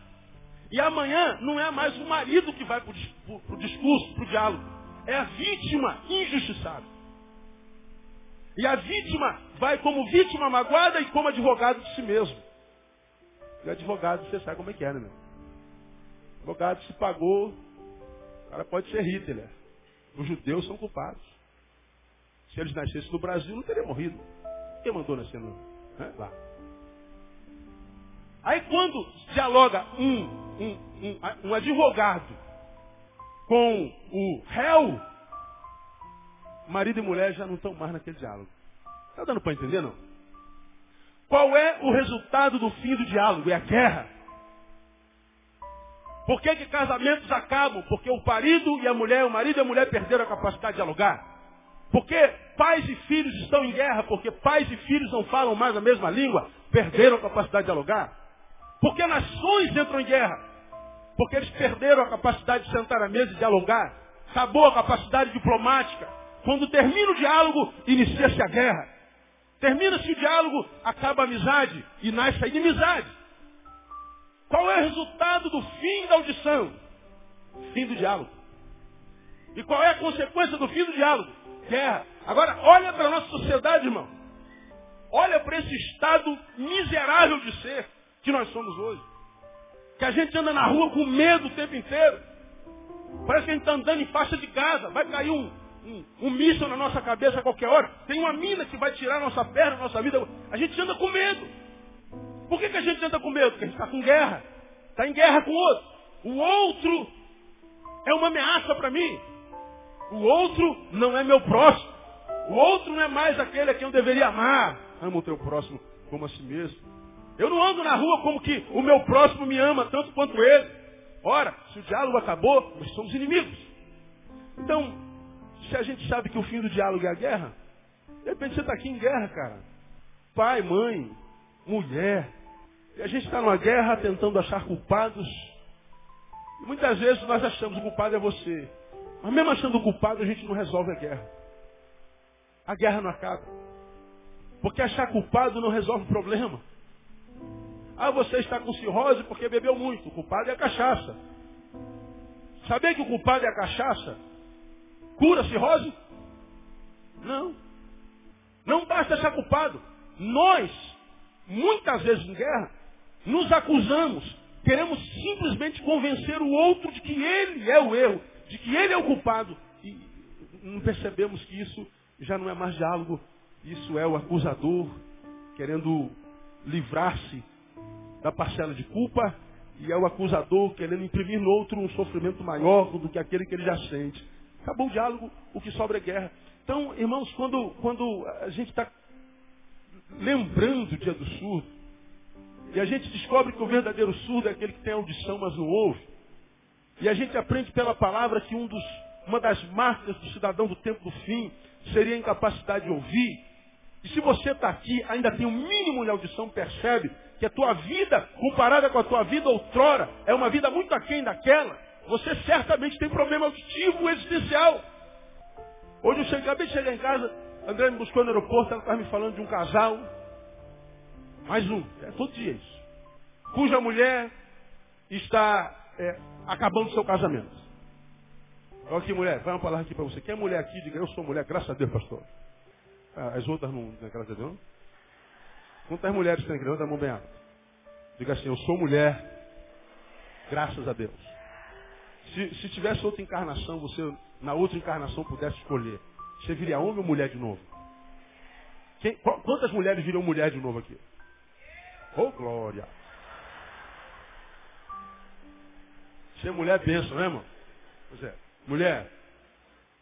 e amanhã não é mais o marido que vai para o discurso, para o diálogo, é a vítima injustiçada. E a vítima vai como vítima magoada e como advogado de si mesmo. E o advogado, você sabe como é que é, né, meu? O advogado se pagou, o cara pode ser Hitler. Os judeus são culpados. Se eles nascessem no Brasil, não teriam morrido. Quem mandou nascer no, né? lá? Aí quando dialoga um, um, um, um advogado com o réu, marido e mulher já não estão mais naquele diálogo. Está dando para entender, não? Qual é o resultado do fim do diálogo? É a guerra. Por que, que casamentos acabam? Porque o marido e a mulher, o marido e a mulher perderam a capacidade de dialogar. Porque pais e filhos estão em guerra, porque pais e filhos não falam mais a mesma língua, perderam a capacidade de dialogar. Porque nações entram em guerra, porque eles perderam a capacidade de sentar à mesa e dialogar. Acabou a capacidade diplomática. Quando termina o diálogo, inicia-se a guerra. Termina-se o diálogo, acaba a amizade e nasce a inimizade. Qual é o resultado do fim da audição? Fim do diálogo. E qual é a consequência do fim do diálogo? Guerra. Agora, olha para a nossa sociedade, irmão. Olha para esse estado miserável de ser que nós somos hoje. Que a gente anda na rua com medo o tempo inteiro. Parece que a gente está andando em faixa de casa. Vai cair um, um, um míssil na nossa cabeça a qualquer hora. Tem uma mina que vai tirar nossa perna, nossa vida. A gente anda com medo. Por que, que a gente anda com medo? Porque a gente está com guerra. Está em guerra com o outro. O outro é uma ameaça para mim. O outro não é meu próximo. O outro não é mais aquele a quem eu deveria amar. Ama o teu próximo como a si mesmo. Eu não ando na rua como que o meu próximo me ama tanto quanto ele. Ora, se o diálogo acabou, nós somos inimigos. Então, se a gente sabe que o fim do diálogo é a guerra, de repente você está aqui em guerra, cara. Pai, mãe, mulher. E a gente está numa guerra tentando achar culpados. E muitas vezes nós achamos que o culpado é você. Mas mesmo achando o culpado, a gente não resolve a guerra. A guerra não acaba. Porque achar culpado não resolve o problema. Ah, você está com cirrose porque bebeu muito. O culpado é a cachaça. Saber que o culpado é a cachaça cura a cirrose? Não. Não basta achar culpado. Nós, muitas vezes em guerra, nos acusamos. Queremos simplesmente convencer o outro de que ele é o erro, de que ele é o culpado. E não percebemos que isso já não é mais diálogo, isso é o acusador querendo livrar-se da parcela de culpa e é o acusador querendo imprimir no outro um sofrimento maior do que aquele que ele já sente. Acabou o diálogo, o que sobra é guerra. Então, irmãos, quando, quando a gente está lembrando o dia do surdo, e a gente descobre que o verdadeiro surdo é aquele que tem audição, mas não ouve, e a gente aprende pela palavra que um dos, uma das marcas do cidadão do tempo do fim seria a incapacidade de ouvir. E se você está aqui, ainda tem o um mínimo de audição, percebe que a tua vida, comparada com a tua vida outrora, é uma vida muito aquém daquela. Você certamente tem problema auditivo existencial. Hoje eu cheguei, acabei de chegar em casa, André me buscou no aeroporto, ela estava me falando de um casal. Mais um, é todo dia isso. Cuja mulher está é, acabando seu casamento. Olha aqui, mulher, vai uma palavra aqui para você. Quem é mulher aqui? Diga, eu sou mulher, graças a Deus, pastor. Ah, as outras não, é graças a Deus, não? Quantas mulheres tem aqui? Levanta a mão bem alta. Diga assim, eu sou mulher, graças a Deus. Se, se tivesse outra encarnação, você na outra encarnação pudesse escolher, você viria homem ou mulher de novo? Quem, quantas mulheres viriam mulher de novo aqui? Oh, glória! Ser mulher é bênção, né, irmão? Pois é. Mulher,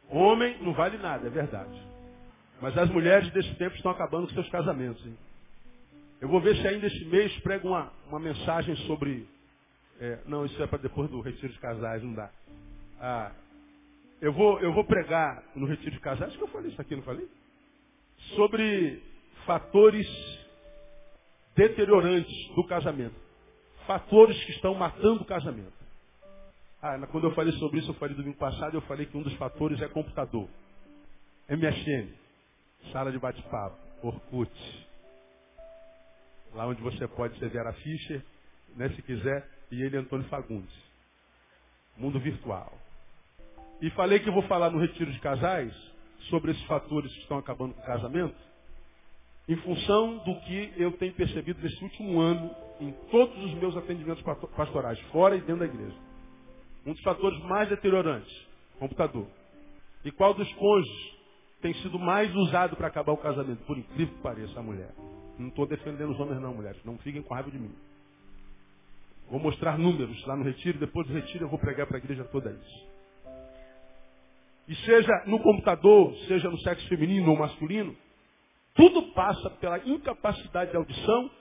homem não vale nada, é verdade. Mas as mulheres desse tempo estão acabando com seus casamentos. Hein? Eu vou ver se ainda esse mês prego uma, uma mensagem sobre. É, não, isso é para depois do retiro de casais, não dá. Ah, eu, vou, eu vou pregar no retiro de casais, acho que eu falei isso aqui, não falei? Sobre fatores deteriorantes do casamento. Fatores que estão matando o casamento. Ah, quando eu falei sobre isso, eu falei domingo passado, eu falei que um dos fatores é computador. MSN, sala de bate-papo, Orkut. Lá onde você pode ser Vera Fischer, né, se quiser, e ele Antônio Fagundes. Mundo virtual. E falei que vou falar no retiro de casais sobre esses fatores que estão acabando com o casamento, em função do que eu tenho percebido nesse último ano em todos os meus atendimentos pastorais, fora e dentro da igreja. Um dos fatores mais deteriorantes, computador. E qual dos cônjuges tem sido mais usado para acabar o casamento? Por incrível que pareça, a mulher. Não estou defendendo os homens não, mulheres. Não fiquem com raiva de mim. Vou mostrar números lá no retiro. Depois do retiro eu vou pregar para a igreja toda isso. E seja no computador, seja no sexo feminino ou masculino, tudo passa pela incapacidade de audição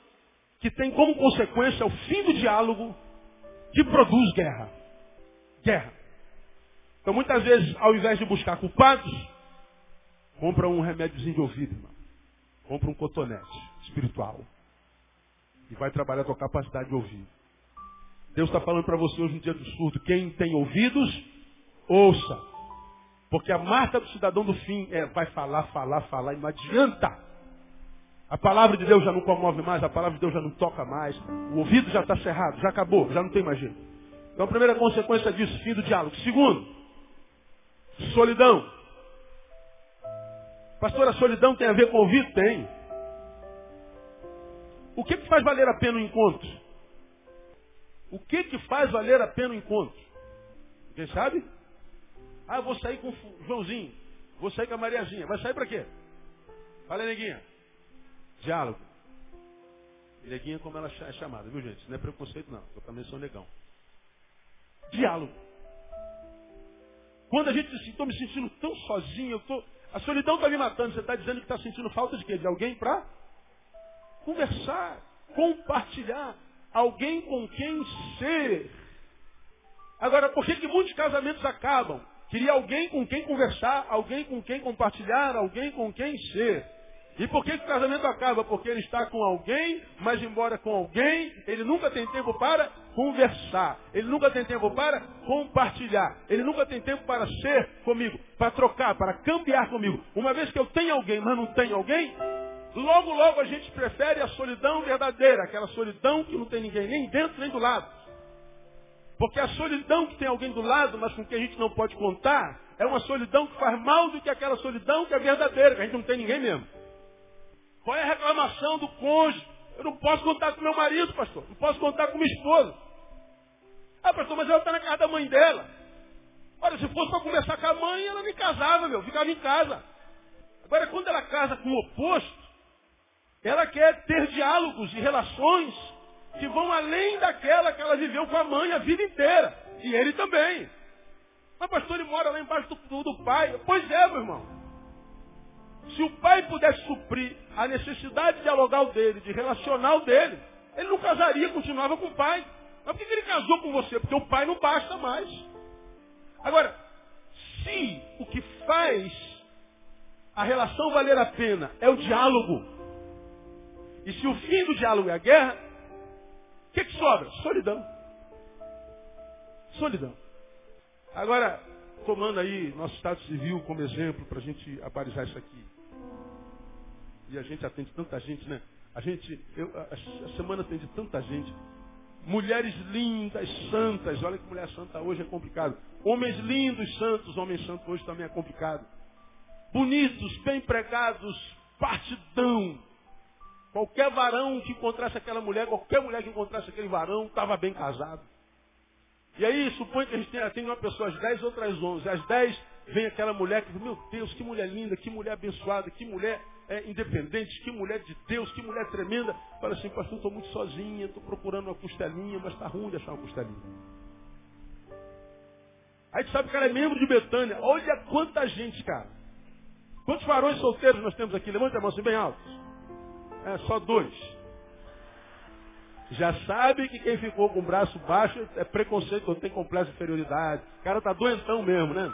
que tem como consequência o fim do diálogo que produz guerra guerra. Então muitas vezes, ao invés de buscar culpados, compra um remédiozinho de ouvido, irmão. Compra um cotonete espiritual. E vai trabalhar a tua capacidade de ouvir. Deus está falando para você hoje no dia do surdo. Quem tem ouvidos, ouça. Porque a marca do cidadão do fim é vai falar, falar, falar e não adianta. A palavra de Deus já não comove mais, a palavra de Deus já não toca mais. O ouvido já está cerrado, já acabou, já não tem mais jeito. Então a primeira consequência disso, fim do diálogo. Segundo, solidão. Pastor, a solidão tem a ver com ouvir? Tem. O que, que faz valer a pena o encontro? O que, que faz valer a pena o encontro? Quem sabe? Ah, vou sair com o Joãozinho. Vou sair com a Mariazinha. Vai sair para quê? Fala neguinha. Diálogo. Neguinha como ela é chamada, viu gente? Não é preconceito não. Eu também sou negão diálogo. Quando a gente diz assim, estou me sentindo tão sozinho, eu tô... a solidão está me matando, você está dizendo que está sentindo falta de quê? De alguém para conversar, compartilhar, alguém com quem ser. Agora, por que, que muitos casamentos acabam? Queria alguém com quem conversar, alguém com quem compartilhar, alguém com quem ser. E por que, que o casamento acaba? Porque ele está com alguém, mas embora com alguém, ele nunca tem tempo para conversar. Ele nunca tem tempo para compartilhar. Ele nunca tem tempo para ser comigo, para trocar, para cambiar comigo. Uma vez que eu tenho alguém, mas não tenho alguém, logo, logo a gente prefere a solidão verdadeira, aquela solidão que não tem ninguém nem dentro nem do lado. Porque a solidão que tem alguém do lado, mas com quem a gente não pode contar, é uma solidão que faz mal do que aquela solidão que é verdadeira, que a gente não tem ninguém mesmo. Qual é a reclamação do cônjuge? Eu não posso contar com meu marido, pastor. Não posso contar com minha esposa. Ah, pastor, mas ela está na casa da mãe dela. Olha, se fosse para conversar com a mãe, ela nem casava, meu. Ficava em casa. Agora, quando ela casa com o oposto, ela quer ter diálogos e relações que vão além daquela que ela viveu com a mãe a vida inteira. E ele também. Mas pastor, ele mora lá embaixo do, do pai. Pois é, meu irmão. Se o pai pudesse suprir a necessidade dialogal dele, de relacional dele, ele não casaria, continuava com o pai. Mas por que ele casou com você? Porque o pai não basta mais. Agora, se o que faz a relação valer a pena é o diálogo, e se o fim do diálogo é a guerra, o que, que sobra? Solidão. Solidão. Agora, tomando aí nosso Estado Civil como exemplo para a gente abalizar isso aqui. E a gente atende tanta gente, né? A gente, eu, a, a semana atende tanta gente. Mulheres lindas, santas. Olha que mulher santa hoje é complicado. Homens lindos, santos. Homens santos hoje também é complicado. Bonitos, bem pregados, partidão. Qualquer varão que encontrasse aquela mulher, qualquer mulher que encontrasse aquele varão, estava bem casado. E aí, supõe que a gente atende uma pessoa às 10, outras 11. Às 10 vem aquela mulher que diz, meu Deus, que mulher linda, que mulher abençoada, que mulher é, independente, que mulher de Deus, que mulher tremenda. Fala assim, pastor, estou muito sozinha, estou procurando uma costelinha, mas está ruim de achar uma costelinha. Aí tu sabe que ela é membro de Betânia. Olha quanta gente, cara. Quantos varões solteiros nós temos aqui? Levanta a mão assim bem alto. É, só dois. Já sabe que quem ficou com o braço baixo é preconceito, tem complexo de inferioridade. O cara tá doentão mesmo, né?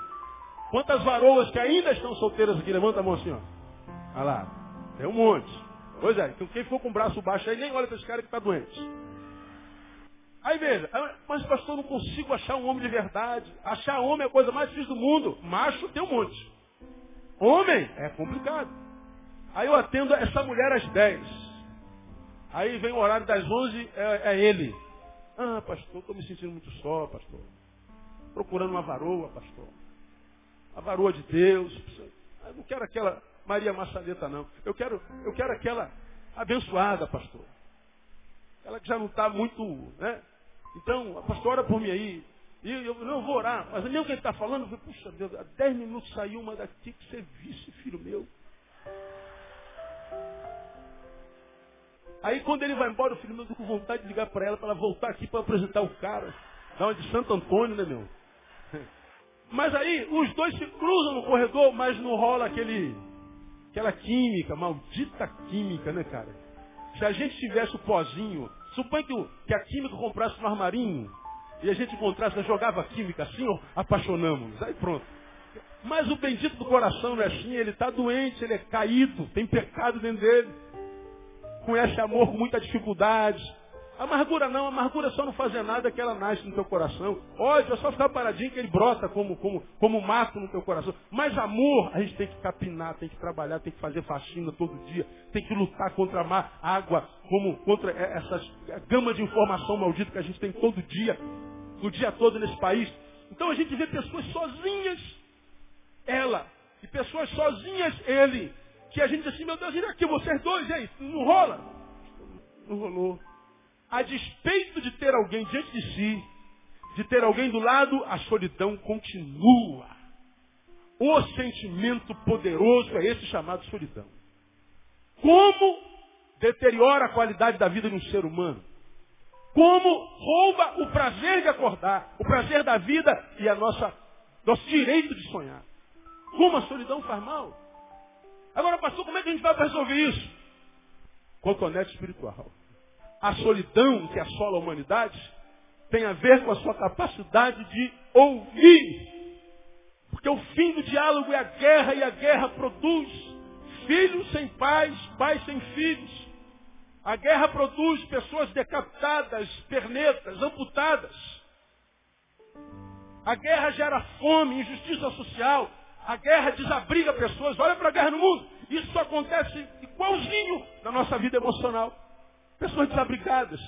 Quantas varoas que ainda estão solteiras aqui? Levanta a mão assim, ó. Olha lá. Tem um monte. Pois é, então quem ficou com o braço baixo aí nem olha para esse cara que está doente. Aí veja, ah, mas pastor, não consigo achar um homem de verdade. Achar homem é a coisa mais difícil do mundo. Macho tem um monte. Homem é complicado. Aí eu atendo essa mulher às 10. Aí vem o horário das 11, é, é ele. Ah, pastor, estou me sentindo muito só, pastor. Procurando uma varoa, pastor. A varoa de Deus. Eu não quero aquela Maria Maçaneta, não. Eu quero, eu quero aquela abençoada, pastor. Ela que já não está muito, né? Então, a pastora ora por mim aí. E eu, não vou orar. Mas nem o que ele está falando, eu falei, puxa Deus, há 10 minutos saiu uma daqui que você visse, filho meu. Aí quando ele vai embora, o filho meu com vontade de ligar para ela, para ela voltar aqui para apresentar o cara. Dá uma de Santo Antônio, né, meu? Mas aí, os dois se cruzam no corredor, mas não rola aquele, aquela química, maldita química, né, cara? Se a gente tivesse o pozinho, suponha que, que a química comprasse no armarinho, e a gente encontrasse, jogava química assim, ó, apaixonamos. Aí pronto. Mas o bendito do coração não é assim, ele está doente, ele é caído, tem pecado dentro dele conhece amor com muita dificuldade. Amargura não, amargura é só não fazer nada que ela nasce no teu coração. Ódio é só ficar paradinho que ele brota como, como, como mato no teu coração. Mas amor, a gente tem que capinar, tem que trabalhar, tem que fazer faxina todo dia, tem que lutar contra a má água, como contra essa gama de informação maldita que a gente tem todo dia, o dia todo nesse país. Então a gente vê pessoas sozinhas, ela, e pessoas sozinhas, ele que a gente diz assim, meu Deus, olha aqui, vocês dois, e aí, não rola? Não rolou. A despeito de ter alguém diante de si, de ter alguém do lado, a solidão continua. O sentimento poderoso é esse chamado solidão. Como deteriora a qualidade da vida de um ser humano? Como rouba o prazer de acordar, o prazer da vida e a nossa nosso direito de sonhar? Como a solidão faz mal? Agora, pastor, como é que a gente vai resolver isso? Cotonete espiritual. A solidão que assola a humanidade tem a ver com a sua capacidade de ouvir. Porque o fim do diálogo é a guerra e a guerra produz Filhos sem pais, pais sem filhos. A guerra produz pessoas decapitadas, pernetas, amputadas. A guerra gera fome, injustiça social. A guerra desabriga pessoas. Olha para a guerra no mundo. Isso acontece igualzinho na nossa vida emocional. Pessoas desabrigadas,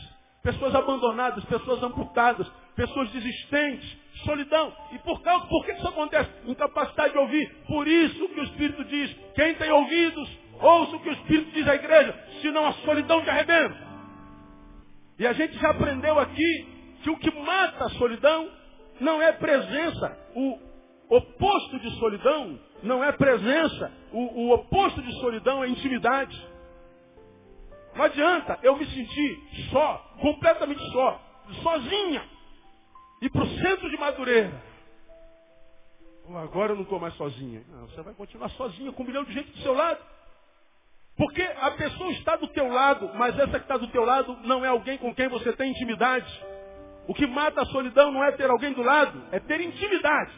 pessoas abandonadas, pessoas amputadas, pessoas desistentes, solidão. E por causa, por que isso acontece? Incapacidade de ouvir. Por isso que o Espírito diz, quem tem ouvidos, ouça o que o Espírito diz à igreja, senão a solidão te arrebenta. E a gente já aprendeu aqui que o que mata a solidão não é presença. O oposto de solidão não é presença. O, o oposto de solidão é intimidade. Não adianta eu me sentir só, completamente só, sozinha, e para o centro de Madureira. agora eu não estou mais sozinha. Não, você vai continuar sozinha com um milhão de gente do seu lado. Porque a pessoa está do teu lado, mas essa que está do teu lado não é alguém com quem você tem intimidade. O que mata a solidão não é ter alguém do lado, é ter intimidade.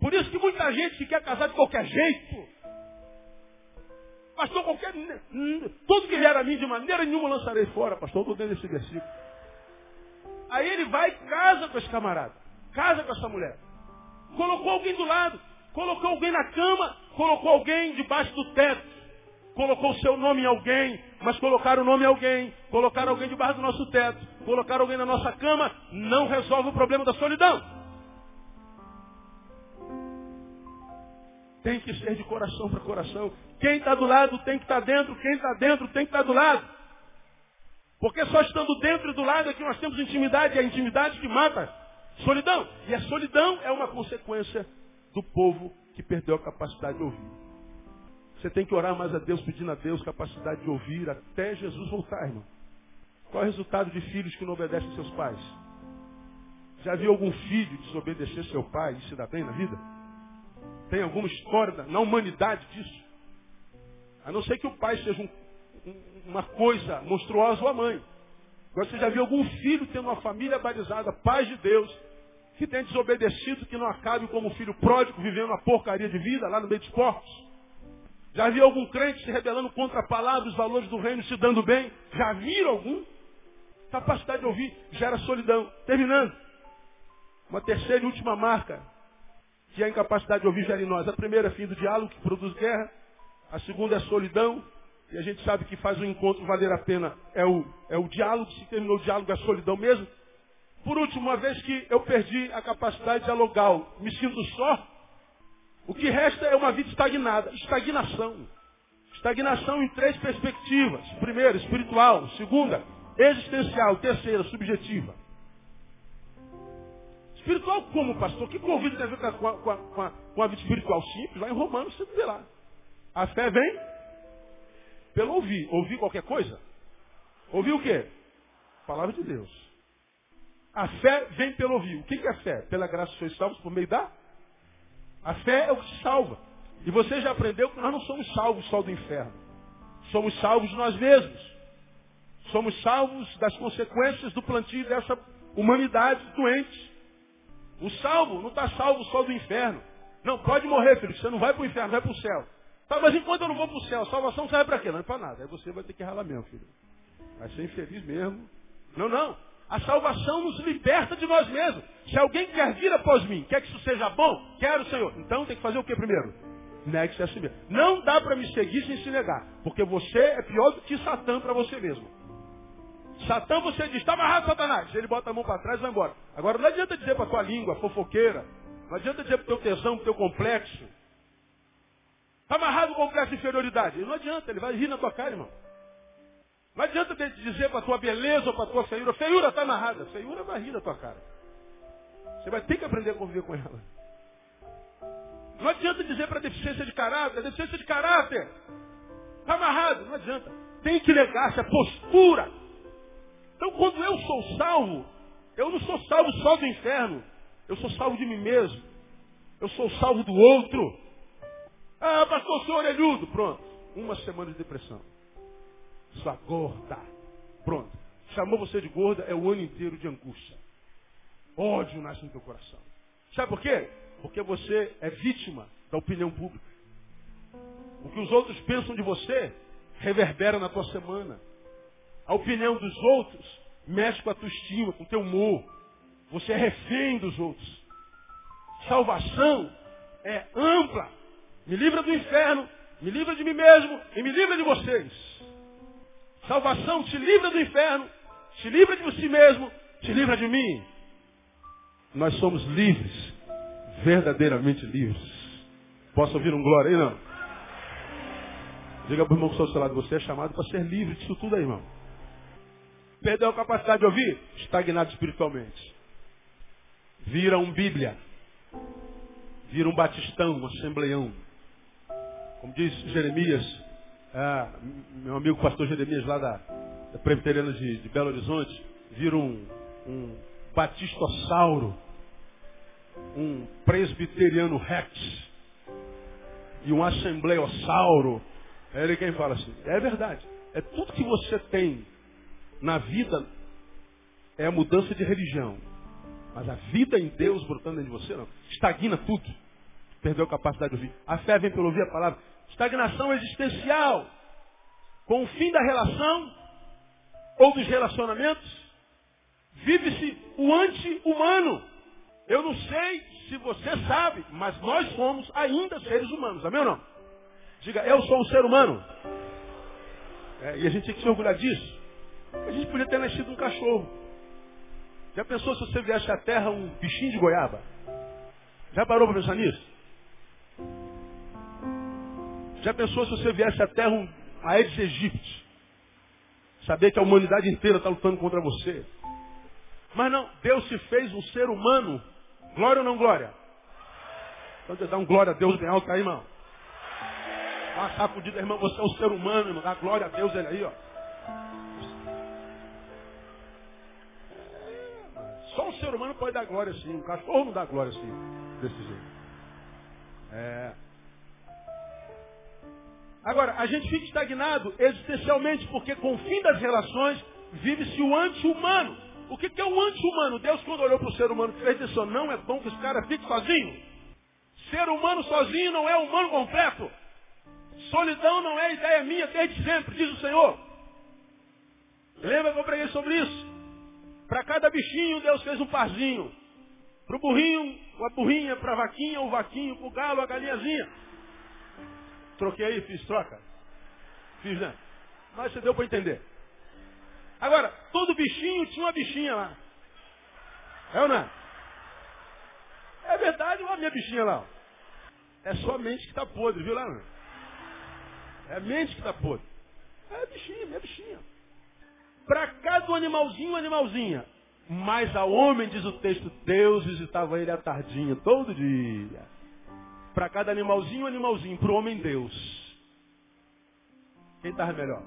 Por isso que muita gente que quer casar de qualquer jeito, pastor, qualquer. Tudo que vier a mim de maneira nenhuma lançarei fora, pastor, estou dentro desse versículo. Aí ele vai e casa com esse camarada, casa com essa mulher. Colocou alguém do lado, colocou alguém na cama, colocou alguém debaixo do teto colocou o seu nome em alguém, mas colocar o nome em alguém, colocar alguém debaixo do nosso teto, colocar alguém na nossa cama, não resolve o problema da solidão. Tem que ser de coração para coração. Quem está do lado tem que estar tá dentro, quem está dentro tem que estar tá do lado. Porque só estando dentro e do lado é que nós temos intimidade, e é a intimidade que mata solidão. E a solidão é uma consequência do povo que perdeu a capacidade de ouvir. Você tem que orar mais a Deus, pedindo a Deus capacidade de ouvir até Jesus voltar, irmão. Qual é o resultado de filhos que não obedecem seus pais? Já viu algum filho desobedecer seu pai e se dar bem na vida? Tem alguma história na humanidade disso? A não ser que o pai seja um, um, uma coisa monstruosa ou a mãe. Agora você já viu algum filho tendo uma família balizada, paz de Deus, que tem desobedecido, que não acabe como filho pródigo, vivendo uma porcaria de vida lá no meio dos porcos? Já viu algum crente se rebelando contra a palavra, os valores do reino, se dando bem? Já viram algum? Capacidade de ouvir gera solidão. Terminando. Uma terceira e última marca que a incapacidade de ouvir gera em nós. A primeira é fim do diálogo, que produz guerra. A segunda é solidão. E a gente sabe que faz o encontro valer a pena. É o, é o diálogo, se terminou o diálogo, é solidão mesmo. Por último, uma vez que eu perdi a capacidade dialogal, me sinto só, o que resta é uma vida estagnada. Estagnação. Estagnação em três perspectivas. Primeira, espiritual. Segunda, existencial. Terceira, subjetiva. Espiritual como, pastor? Que convite tem a ver com a, com, a, com, a, com a, vida espiritual? Simples, lá em Romanos você vê lá. A fé vem pelo ouvir. Ouvir qualquer coisa? Ouvir o quê? Palavra de Deus. A fé vem pelo ouvir. O que é fé? Pela graça sois salvos por meio da a fé é o que te salva. E você já aprendeu que nós não somos salvos só do inferno. Somos salvos nós mesmos. Somos salvos das consequências do plantio dessa humanidade doente. O salvo não está salvo só do inferno. Não, pode morrer, filho. Você não vai para o inferno, vai para o céu. Tá, mas enquanto eu não vou para o céu, a salvação serve para quê? Não é para nada. Aí você vai ter que ralar mesmo, filho. Vai ser infeliz mesmo. Não, não. A salvação nos liberta de nós mesmos. Se alguém quer vir após mim, quer que isso seja bom, quero, Senhor. Então tem que fazer o que primeiro? Negue-se a si mesmo. Não dá para me seguir sem se negar. Porque você é pior do que Satã para você mesmo. Satã você diz, está amarrado, Satanás. Ele bota a mão para trás e vai embora. Agora não adianta dizer para tua língua, fofoqueira. Não adianta dizer para o teu tesão, para o teu complexo. Está amarrado o complexo de inferioridade. Não adianta, ele vai rir na tua cara, irmão. Não adianta dizer para a tua beleza ou para a tua feiura, feiura está amarrada, feiura vai rir da tua cara. Você vai ter que aprender a conviver com ela. Não adianta dizer para a deficiência de caráter, a deficiência de caráter está amarrado, não adianta. Tem que negar-se a postura. Então quando eu sou salvo, eu não sou salvo só do inferno, eu sou salvo de mim mesmo. Eu sou salvo do outro. Ah, pastor, sou orelhudo. Pronto. Uma semana de depressão. Sua gorda. Pronto. Chamou você de gorda é o ano inteiro de angústia. Ódio nasce no teu coração. Sabe por quê? Porque você é vítima da opinião pública. O que os outros pensam de você reverbera na tua semana. A opinião dos outros mexe com a tua estima, com o teu humor. Você é refém dos outros. Salvação é ampla. Me livra do inferno, me livra de mim mesmo e me livra de vocês. Salvação te livra do inferno, te livra de si mesmo, te livra de mim. Nós somos livres, verdadeiramente livres. Posso ouvir um glória aí, não? Diga para o irmão que está ao seu lado, você é chamado para ser livre disso tudo aí, irmão. Perdeu a capacidade de ouvir? Estagnado espiritualmente. Vira um Bíblia. Vira um batistão, um assembleião. Como diz Jeremias, é, meu amigo pastor Jeremias lá da, da Presbiteriana de, de, Belo Horizonte, vira um, um batistossauro, um presbiteriano rex e um assembleiossauro. É ele quem fala assim. É verdade. É tudo que você tem na vida é a mudança de religião. Mas a vida em Deus brotando de você, não. Estagna tudo. Perdeu a capacidade de ouvir. A fé vem pelo ouvir a palavra. Estagnação existencial. Com o fim da relação ou dos relacionamentos, vive-se o anti-humano. Eu não sei se você sabe, mas nós somos ainda seres humanos. Amém ou não? Diga, eu sou um ser humano. É, e a gente tem que se orgulhar disso. A gente podia ter nascido um cachorro. Já pensou se você viesse à terra um bichinho de goiaba? Já parou para pensar nisso? Já pensou se você viesse à terra um Aedes aegypti? Saber que a humanidade inteira está lutando contra você. Mas não, Deus se fez um ser humano. Glória ou não glória? Então você dá um glória a Deus bem alto aí, irmão. Dá uma sacudida, irmão, você é um ser humano, irmão. Dá glória a Deus ele aí, ó. Só um ser humano pode dar glória assim. Um cachorro não dá glória assim. Desse jeito. É. Agora, a gente fica estagnado existencialmente porque com o fim das relações vive-se o anti-humano. O que, é o anti-humano? Deus, quando olhou para o ser humano, fez isso, não é bom que esse cara fique sozinho. Ser humano sozinho não é humano completo. Solidão não é ideia minha desde sempre, diz o Senhor. Lembra que eu preguei sobre isso? Para cada bichinho, Deus fez um parzinho. Para o burrinho, a burrinha, para a vaquinha, o vaquinho, para o galo, a galinhazinha. Troquei aí, fiz troca. Fiz, né? Mas você deu para entender. Agora, todo bichinho tinha uma bichinha lá. É ou não é? É verdade, olha a minha bichinha lá. É só a mente que está podre, viu lá? É a mente que está podre. É a bichinha, minha bichinha. Para cada animalzinho, animalzinha. Mas ao homem, diz o texto, Deus visitava ele à tardinha, todo dia. Para cada animalzinho, animalzinho. Para o homem, Deus. Quem estava melhor?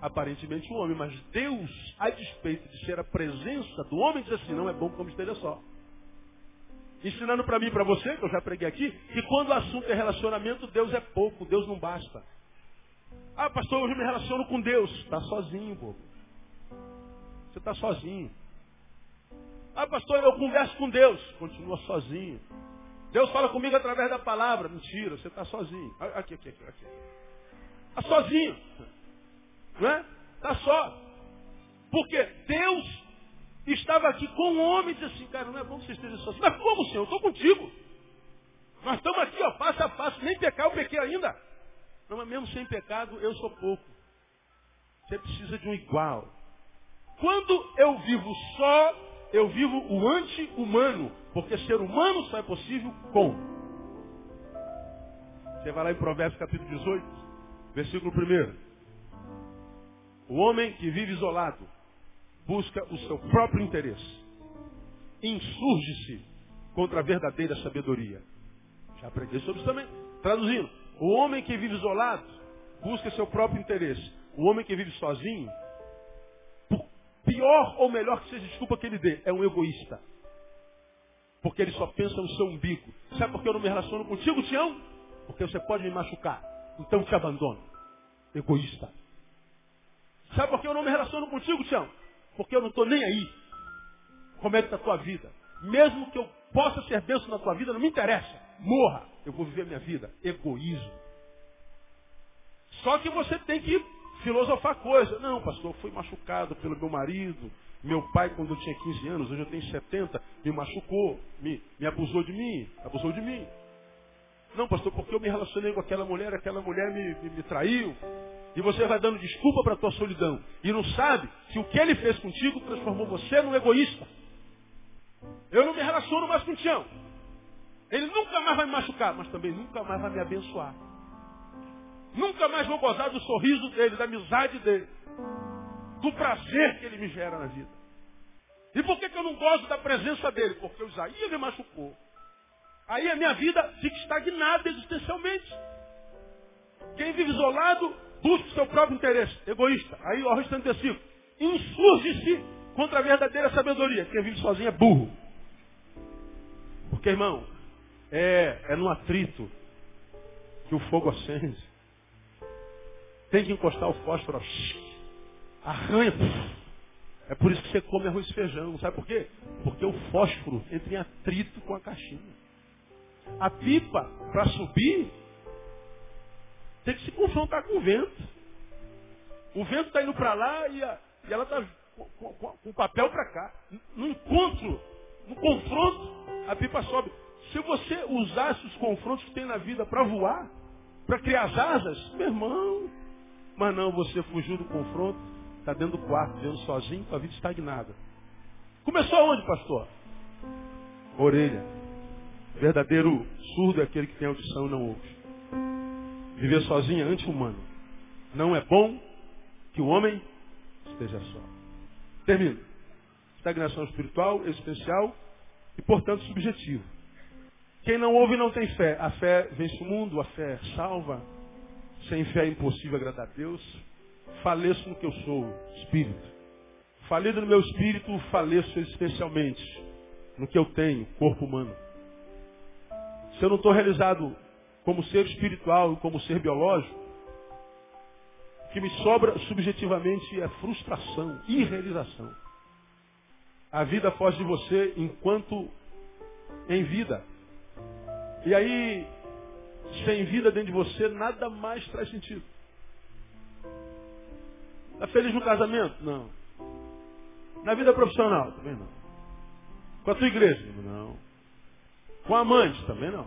Aparentemente o homem, mas Deus, a despeito de ser a presença do homem, diz assim, não é bom como esteja só. Ensinando para mim e para você, que eu já preguei aqui, que quando o assunto é relacionamento, Deus é pouco, Deus não basta. Ah, pastor, hoje eu me relaciono com Deus. Está sozinho, bobo. Você está sozinho. Ah, pastor, eu converso com Deus. Continua sozinho. Deus fala comigo através da palavra. Mentira, você está sozinho. Aqui, aqui, aqui, aqui. Está sozinho. Não é? Está só. Porque Deus estava aqui com um homem e disse assim, cara, não é bom que você esteja sozinho. Mas como, Senhor? Eu estou contigo. Nós estamos aqui, ó, passo a passo. Nem pecar eu pequei ainda. Não, mas mesmo sem pecado, eu sou pouco. Você precisa de um igual. Quando eu vivo só, eu vivo o anti-humano. Porque ser humano só é possível com. Você vai lá em Provérbios capítulo 18, versículo 1. O homem que vive isolado busca o seu próprio interesse. Insurge-se contra a verdadeira sabedoria. Já preguei sobre isso também. Traduzindo, o homem que vive isolado busca seu próprio interesse. O homem que vive sozinho, pior ou melhor que seja desculpa que ele dê, é um egoísta. Porque ele só pensa no seu umbigo. Sabe por que eu não me relaciono contigo, Tião? Porque você pode me machucar. Então te abandono. Egoísta. Sabe por que eu não me relaciono contigo, Tião? Porque eu não estou nem aí. Como é que está a tua vida? Mesmo que eu possa ser benção na tua vida, não me interessa. Morra. eu vou viver minha vida. Egoísmo. Só que você tem que filosofar coisa. Não, pastor, fui machucado pelo meu marido. Meu pai, quando eu tinha 15 anos, hoje eu tenho 70, me machucou, me, me abusou de mim, abusou de mim. Não, pastor, porque eu me relacionei com aquela mulher, aquela mulher me, me, me traiu. E você vai dando desculpa para a tua solidão. E não sabe que o que ele fez contigo transformou você num egoísta. Eu não me relaciono mais com o Tião. Ele nunca mais vai me machucar, mas também nunca mais vai me abençoar. Nunca mais vou gozar do sorriso dele, da amizade dele, do prazer que ele me gera na vida. E por que, que eu não gosto da presença dele? Porque o Isaías me machucou. Aí a minha vida fica estagnada existencialmente. Quem vive isolado busca o seu próprio interesse, egoísta. Aí o restante versículo. Insurge-se contra a verdadeira sabedoria. Quem vive sozinho é burro. Porque, irmão, é, é no atrito que o fogo acende. Tem que encostar o fósforo. Arranha. É por isso que você come arroz e feijão. Sabe por quê? Porque o fósforo entra em atrito com a caixinha. A pipa, para subir, tem que se confrontar com o vento. O vento está indo para lá e, a, e ela está com, o papel para cá. No encontro, no confronto, a pipa sobe. Se você usasse os confrontos que tem na vida para voar, para criar as asas, meu irmão, mas não, você fugiu do confronto, está dentro do quarto, vendo sozinho, com a vida estagnada. Começou aonde, pastor? Orelha. Verdadeiro surdo é aquele que tem audição e não ouve. Viver sozinho é anti-humano. Não é bom que o homem esteja só. Termino. Estagnação espiritual, existencial e, portanto, subjetivo. Quem não ouve não tem fé. A fé vence o mundo, a fé salva, sem fé é impossível agradar a Deus. Faleço no que eu sou, espírito. Falido no meu espírito, faleço existencialmente no que eu tenho, corpo humano. Se eu não estou realizado como ser espiritual e como ser biológico, que me sobra subjetivamente é frustração, irrealização. A vida foge de você enquanto em vida. E aí sem vida dentro de você, nada mais traz sentido. Está feliz no casamento? Não. Na vida profissional? Também não. Com a tua igreja? Não. Com a amante? Também não.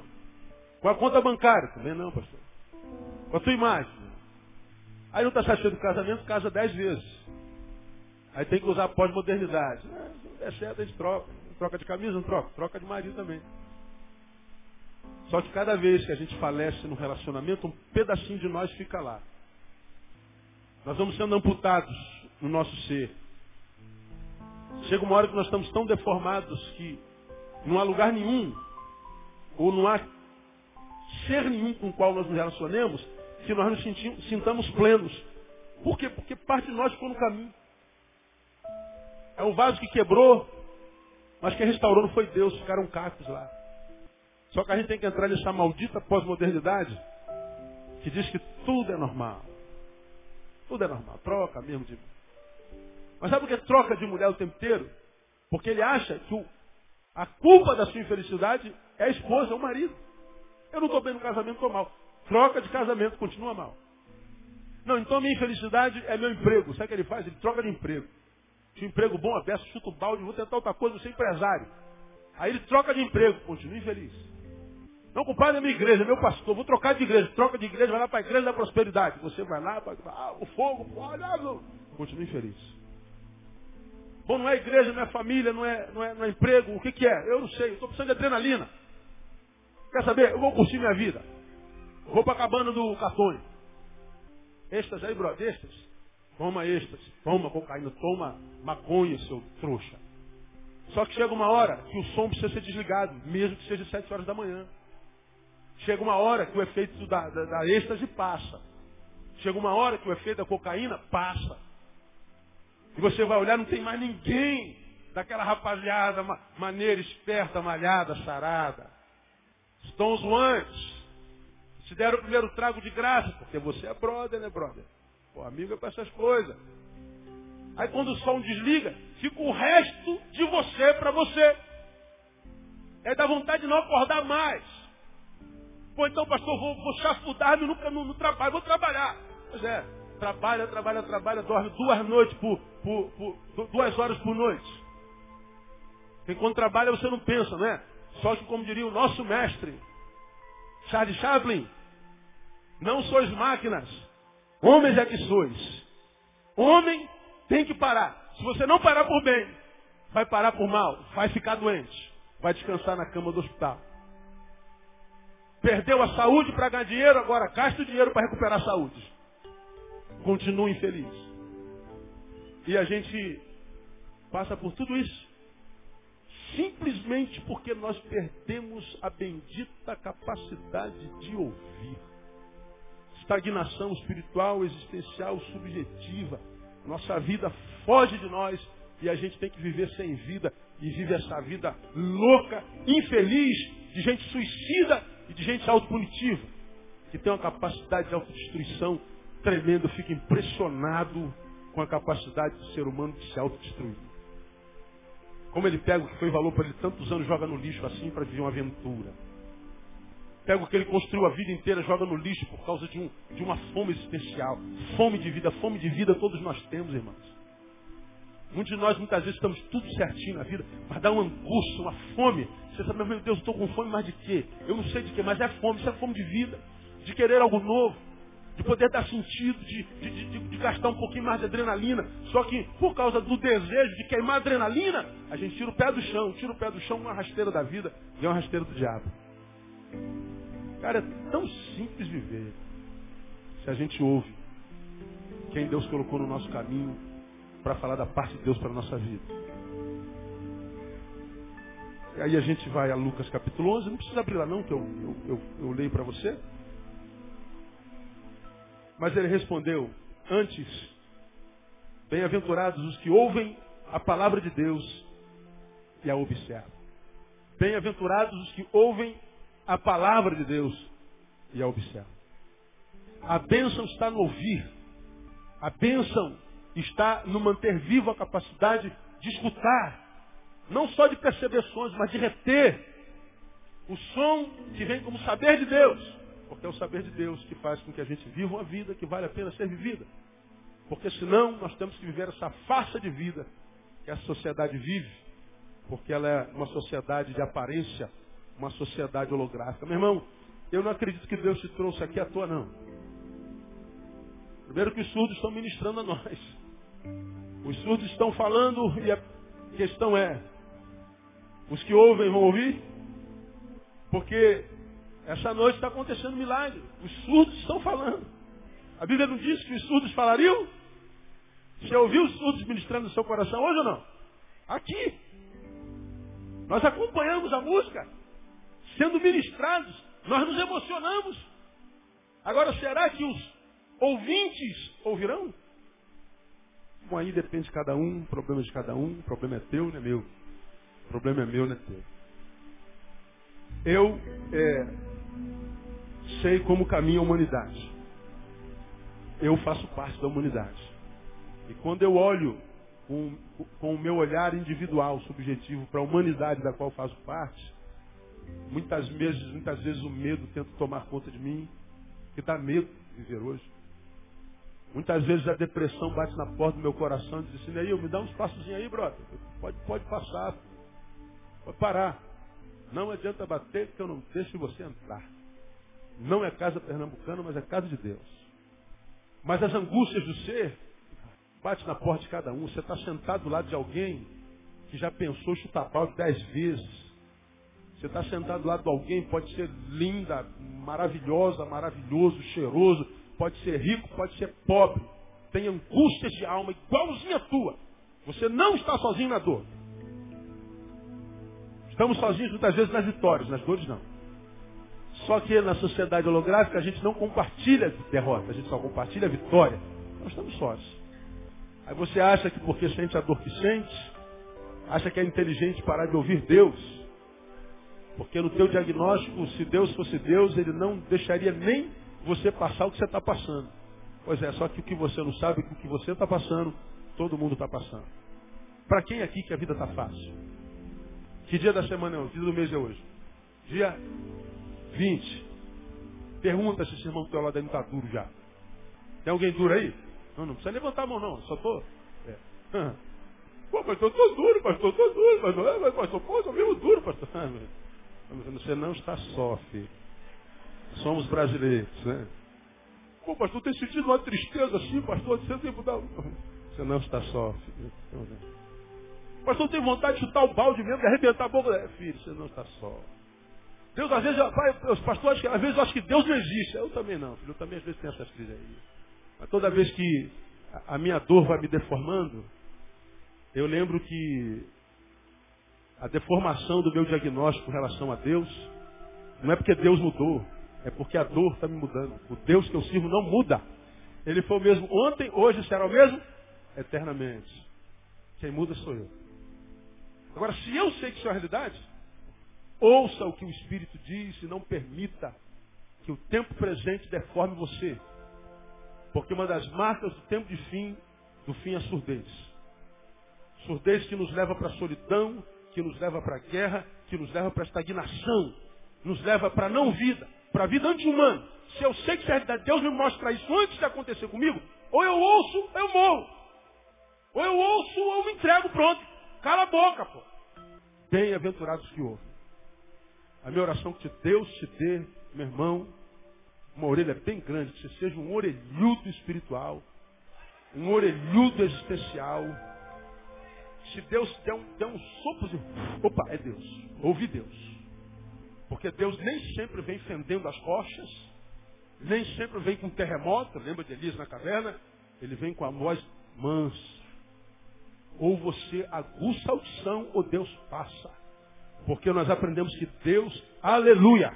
Com a conta bancária? Também não, pastor. Com a tua imagem? Aí não está satisfeito do casamento, casa dez vezes. Aí tem que usar pós-modernidade. Não der certo, a gente troca. Troca de camisa, não troca. Troca de marido também. Só que cada vez que a gente falece no relacionamento, um pedacinho de nós fica lá. Nós vamos sendo amputados no nosso ser. Chega uma hora que nós estamos tão deformados que não há lugar nenhum, ou não há ser nenhum com o qual nós nos relacionemos, que nós nos sentimos, sintamos plenos. Por quê? Porque parte de nós ficou no caminho. É um vaso que quebrou, mas quem restaurou não foi Deus, ficaram cacos lá. Só que a gente tem que entrar nessa maldita pós-modernidade que diz que tudo é normal. Tudo é normal. Troca mesmo de. Mas sabe por que troca de mulher o tempo inteiro? Porque ele acha que o, a culpa da sua infelicidade é a esposa, é o marido. Eu não estou bem no casamento, estou mal. Troca de casamento, continua mal. Não, então a minha infelicidade é meu emprego. Sabe o que ele faz? Ele troca de emprego. Se um emprego bom, aberto, chuta o balde, vou tentar outra coisa, vou ser empresário. Aí ele troca de emprego, continua infeliz. Não, compadre, é minha igreja, é meu pastor. Vou trocar de igreja. Troca de igreja, vai lá para a igreja da prosperidade. Você vai lá, para ah, o fogo, olha, continua infeliz. Bom, não é igreja, não é família, não é, não é, não é emprego. O que, que é? Eu não sei. Estou precisando de adrenalina. Quer saber? Eu vou curtir minha vida. Vou para a cabana do Catone. Estas aí, brother, estas. Toma estas. Toma cocaína, toma maconha, seu trouxa. Só que chega uma hora que o som precisa ser desligado, mesmo que seja sete horas da manhã. Chega uma hora que o efeito da, da, da êxtase passa. Chega uma hora que o efeito da cocaína passa. E você vai olhar, não tem mais ninguém daquela rapaziada ma maneira, esperta, malhada, sarada. Estão os antes. Se deram o primeiro trago de graça, porque você é brother, né, brother? Pô, amigo é para essas coisas. Aí quando o som desliga, fica o resto de você para você. É da vontade de não acordar mais. Pô, então, pastor, vou, vou chafurdar-me no, no, no trabalho, vou trabalhar. Pois é, trabalha, trabalha, trabalha, dorme duas noites por, por, por duas horas por noite. Enquanto trabalha você não pensa, não é? Só que como diria o nosso mestre, Charles Chaplin, não sois máquinas, homens é que sois. Homem tem que parar. Se você não parar por bem, vai parar por mal, vai ficar doente, vai descansar na cama do hospital. Perdeu a saúde para ganhar dinheiro, agora gasta o dinheiro para recuperar a saúde. Continua infeliz. E a gente passa por tudo isso simplesmente porque nós perdemos a bendita capacidade de ouvir. Estagnação espiritual, existencial, subjetiva. Nossa vida foge de nós e a gente tem que viver sem vida e vive essa vida louca, infeliz, de gente suicida e de gente autopunitiva, que tem uma capacidade de autodestruição tremenda. Eu fico impressionado com a capacidade do ser humano de se autodestruir. Como ele pega o que foi valor para ele tantos anos, joga no lixo assim para viver uma aventura. Pega o que ele construiu a vida inteira, joga no lixo por causa de, um, de uma fome existencial. Fome de vida, fome de vida todos nós temos, irmãos. Muitos de nós muitas vezes estamos tudo certinho na vida, mas dá uma angústia, uma fome. Você sabe, meu Deus, estou com fome, mas de quê? Eu não sei de quê, mas é fome, isso é fome de vida, de querer algo novo de poder dar sentido, de, de, de, de, gastar um pouquinho mais de adrenalina. Só que por causa do desejo de queimar adrenalina, a gente tira o pé do chão, tira o pé do chão uma rasteira da vida e é uma rasteira do diabo. Cara, é tão simples viver. Se a gente ouve quem Deus colocou no nosso caminho para falar da parte de Deus para a nossa vida. E aí a gente vai a Lucas capítulo 11, não precisa abrir lá não, que eu, eu, eu, eu leio para você. Mas ele respondeu, antes, bem-aventurados os que ouvem a palavra de Deus e a observam. Bem-aventurados os que ouvem a palavra de Deus e a observam. A bênção está no ouvir. A bênção está no manter viva a capacidade de escutar. Não só de perceber sons, mas de reter o som que vem como saber de Deus. Porque é o saber de Deus que faz com que a gente viva uma vida que vale a pena ser vivida. Porque senão nós temos que viver essa farsa de vida que a sociedade vive. Porque ela é uma sociedade de aparência, uma sociedade holográfica. Meu irmão, eu não acredito que Deus te trouxe aqui à toa, não. Primeiro que os surdos estão ministrando a nós. Os surdos estão falando e a questão é, os que ouvem vão ouvir? Porque essa noite está acontecendo um milagre. Os surdos estão falando. A Bíblia não diz que os surdos falariam? Você ouviu os surdos ministrando no seu coração hoje ou não? Aqui. Nós acompanhamos a música, sendo ministrados. Nós nos emocionamos. Agora, será que os ouvintes ouvirão? Bom, aí depende de cada um, problema de cada um, o problema é teu, não é meu. O problema é meu, não é teu. Eu é, sei como caminha a humanidade. Eu faço parte da humanidade. E quando eu olho com, com o meu olhar individual, subjetivo, para a humanidade da qual faço parte, muitas vezes, muitas vezes o medo tenta tomar conta de mim, que dá medo de viver hoje. Muitas vezes a depressão bate na porta do meu coração e diz assim, me dá uns passos aí, brother. Pode, pode passar. Pode parar. Não adianta bater que eu não deixo você entrar. Não é casa pernambucana, mas é casa de Deus. Mas as angústias do ser bate na porta de cada um. Você está sentado do lado de alguém que já pensou chutar pau dez vezes. Você está sentado do lado de alguém, pode ser linda, maravilhosa, maravilhoso, cheiroso, pode ser rico, pode ser pobre. Tem angústias de alma igualzinha a tua. Você não está sozinho na dor. Estamos sozinhos muitas vezes nas vitórias, nas dores não. Só que na sociedade holográfica a gente não compartilha derrota, a gente só compartilha vitória. Nós estamos sós. Aí você acha que porque sente a dor que sente, acha que é inteligente parar de ouvir Deus. Porque no teu diagnóstico, se Deus fosse Deus, ele não deixaria nem você passar o que você está passando. Pois é, só que o que você não sabe, o que você está passando, todo mundo está passando. Para quem aqui que a vida está fácil? Que dia da semana é hoje? Que dia do mês é hoje? Dia 20. Pergunta se esse irmão do teu lado não está duro já. Tem alguém duro aí? Não, não precisa levantar a mão não, só tô. É. Pô, pastor, tô duro, pastor, tô duro, pastor, é, pastor, pô, tô mesmo duro, pastor. Você não está só, filho. Somos brasileiros, né? Pô, pastor, tem sentido uma tristeza assim, pastor, você tem que dar. Você não está só, filho. Pastor, tem vontade de chutar o balde mesmo, de arrebentar a boca. É, filho, você não está só. Deus, às vezes, pai, os pastores, às vezes, eu acho que Deus não existe. Eu também não, filho. Eu também, às vezes, tenho essas crises aí. Mas toda vez que a minha dor vai me deformando, eu lembro que a deformação do meu diagnóstico em relação a Deus não é porque Deus mudou, é porque a dor está me mudando. O Deus que eu sirvo não muda. Ele foi o mesmo ontem, hoje será o mesmo eternamente. Quem muda sou eu. Agora, se eu sei que isso é a realidade, ouça o que o Espírito diz e não permita que o tempo presente deforme você. Porque uma das marcas do tempo de fim, do fim é a surdez. Surdez que nos leva para a solidão, que nos leva para a guerra, que nos leva para a estagnação, nos leva para a não vida, para a vida anti-humana. Se eu sei que é Deus me mostra isso antes de acontecer comigo, ou eu ouço, ou eu morro. Ou eu ouço, ou eu me entrego, pronto. Cala a boca, pô. Bem-aventurados que ouvem. A minha oração que Deus te dê, meu irmão, uma orelha bem grande, que você seja um orelhudo espiritual, um orelhudo existencial. Se Deus der um, der um sopro de. Opa, é Deus. Ouve Deus. Porque Deus nem sempre vem fendendo as rochas, nem sempre vem com terremoto. Lembra de Elias na caverna? Ele vem com a voz mansa. Ou você aguça a audição, ou Deus passa. Porque nós aprendemos que Deus, aleluia,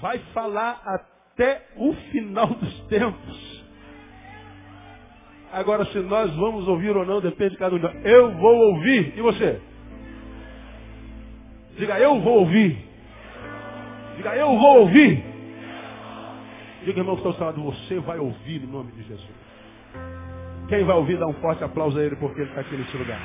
vai falar até o final dos tempos. Agora, se nós vamos ouvir ou não, depende de cada um. Eu vou ouvir. E você? Diga, eu vou ouvir. Diga, eu vou ouvir. Diga, irmão, que está falando, você vai ouvir em nome de Jesus. Quem vai ouvir, dá um forte aplauso a ele, porque ele está aqui nesse lugar.